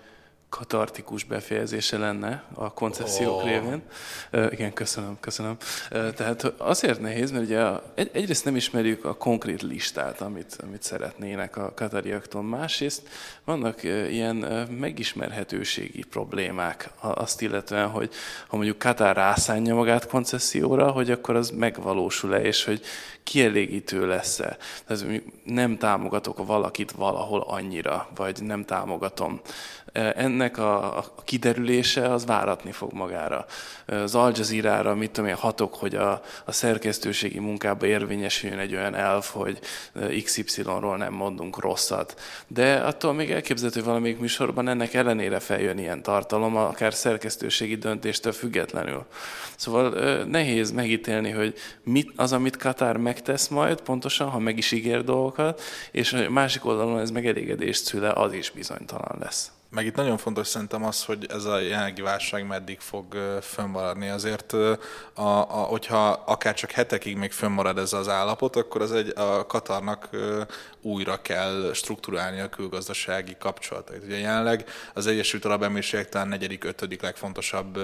Speaker 3: katartikus befejezése lenne a koncesziók oh. révén. Uh, igen, köszönöm, köszönöm. Uh, tehát azért nehéz, mert ugye egy, egyrészt nem ismerjük a konkrét listát, amit, amit szeretnének a katariaktól, másrészt vannak uh, ilyen megismerhetőségi problémák azt illetően, hogy ha mondjuk Katár rászánja magát koncesszióra, hogy akkor az megvalósul-e, és hogy kielégítő lesz-e. Tehát nem támogatok valakit valahol annyira, vagy nem támogatom ennek a, a kiderülése az váratni fog magára. Az Al Jazeera-ra, mit tudom én, hatok, hogy a, a szerkesztőségi munkába érvényesüljön egy olyan elf, hogy XY-ról nem mondunk rosszat. De attól még elképzelhető, hogy valamelyik műsorban ennek ellenére feljön ilyen tartalom, akár szerkesztőségi döntéstől függetlenül. Szóval nehéz megítélni, hogy mit, az, amit Katár megtesz majd, pontosan, ha meg is ígér dolgokat, és a másik oldalon ez meg elégedést szüle, az is bizonytalan lesz.
Speaker 2: Meg itt nagyon fontos szerintem az, hogy ez a jelenlegi válság meddig fog fönnmaradni. Azért, a, a, hogyha akár csak hetekig még fönnmarad ez az állapot, akkor az egy, a Katarnak újra kell struktúrálni a külgazdasági kapcsolatait. Ugye jelenleg az Egyesült Arab Emírségek talán negyedik, ötödik legfontosabb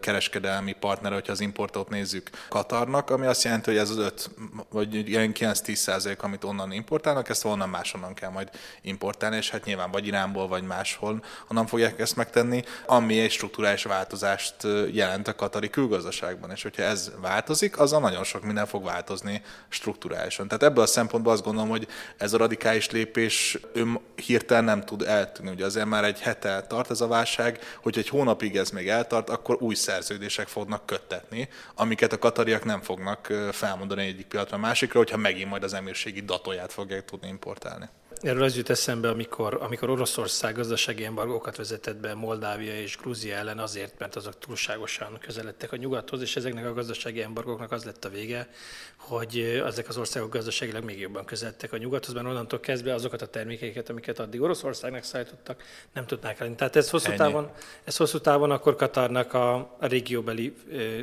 Speaker 2: kereskedelmi partner, hogyha az importot nézzük Katarnak, ami azt jelenti, hogy ez az öt, vagy ilyen 9-10 százalék, amit onnan importálnak, ezt onnan máshonnan kell majd importálni, és hát nyilván vagy Iránból, vagy máshol honnan fogják ezt megtenni, ami egy struktúrális változást jelent a katari külgazdaságban. És hogyha ez változik, azzal nagyon sok minden fog változni struktúrálisan. Tehát ebből a szempontból azt gondolom, hogy ez a radikális lépés ön hirtelen nem tud eltűnni. Ugye azért már egy hete tart ez a válság, hogy egy hónapig ez még eltart, akkor új szerződések fognak köttetni, amiket a katariak nem fognak felmondani egyik pillanatra a másikra, hogyha megint majd az emírségi datóját fogják tudni importálni.
Speaker 4: Erről az jut eszembe, amikor, amikor Oroszország gazdasági embargókat vezetett be Moldávia és Grúzia ellen azért, mert azok túlságosan közeledtek a nyugathoz, és ezeknek a gazdasági embargóknak az lett a vége, hogy ezek az országok gazdaságilag még jobban közeledtek a nyugathoz, mert onnantól kezdve azokat a termékeket, amiket addig Oroszországnak szállítottak, nem tudnák elni. Tehát ez hosszú, távon, ez hosszú távon akkor Katarnak a, a régióbeli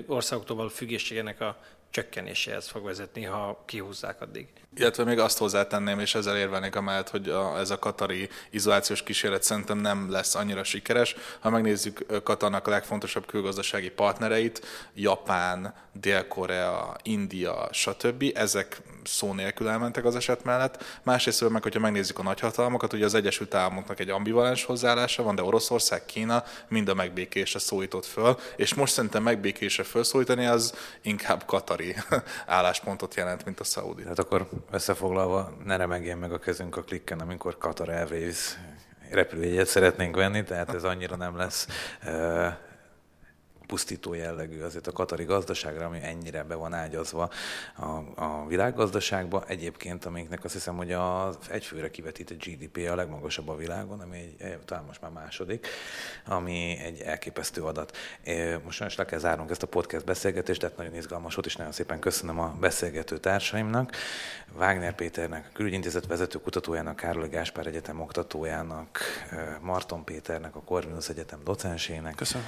Speaker 4: országoktól való függésének a csökkenéséhez fog vezetni, ha kihúzzák addig.
Speaker 2: Illetve még azt hozzátenném, és ezzel érvelnék amellett, hogy a, ez a katari izolációs kísérlet szerintem nem lesz annyira sikeres. Ha megnézzük Katarnak a legfontosabb külgazdasági partnereit, Japán, Dél-Korea, India, stb. Ezek szó nélkül elmentek az eset mellett. Másrészt meg, hogyha megnézzük a nagyhatalmakat, ugye az Egyesült Államoknak egy ambivalens hozzáállása van, de Oroszország, Kína mind a megbékésre szólított föl, és most szerintem megbékésre felszólítani az inkább katari álláspontot jelent, mint a szaudi.
Speaker 1: Hát akkor összefoglalva, ne remegjen meg a kezünk a klikken, amikor Qatar Airways repülőjegyet szeretnénk venni, tehát ez annyira nem lesz pusztító jellegű azért a katari gazdaságra, ami ennyire be van ágyazva a, a világgazdaságba. Egyébként, amiknek azt hiszem, hogy az egyfőre kivetített GDP a legmagasabb a világon, ami egy, talán most már második, ami egy elképesztő adat. Most sajnos le kell zárnunk ezt a podcast beszélgetést, de hát nagyon izgalmas volt, és nagyon szépen köszönöm a beszélgető társaimnak, Wagner Péternek, a Külügyintézet vezető kutatójának, Károly Gáspár Egyetem oktatójának, Marton Péternek, a Corvinus Egyetem docensének.
Speaker 3: Köszönöm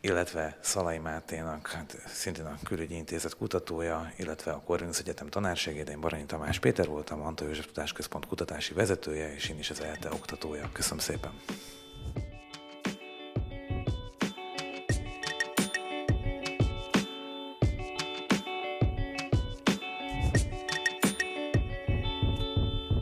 Speaker 1: illetve Szalai Máténak, hát szintén a Külügyi Intézet kutatója, illetve a Corvinus Egyetem tanársegédén Baranyi Tamás Péter voltam, Antal József Tudásközpont kutatási vezetője, és én is az ELTE oktatója. Köszönöm szépen!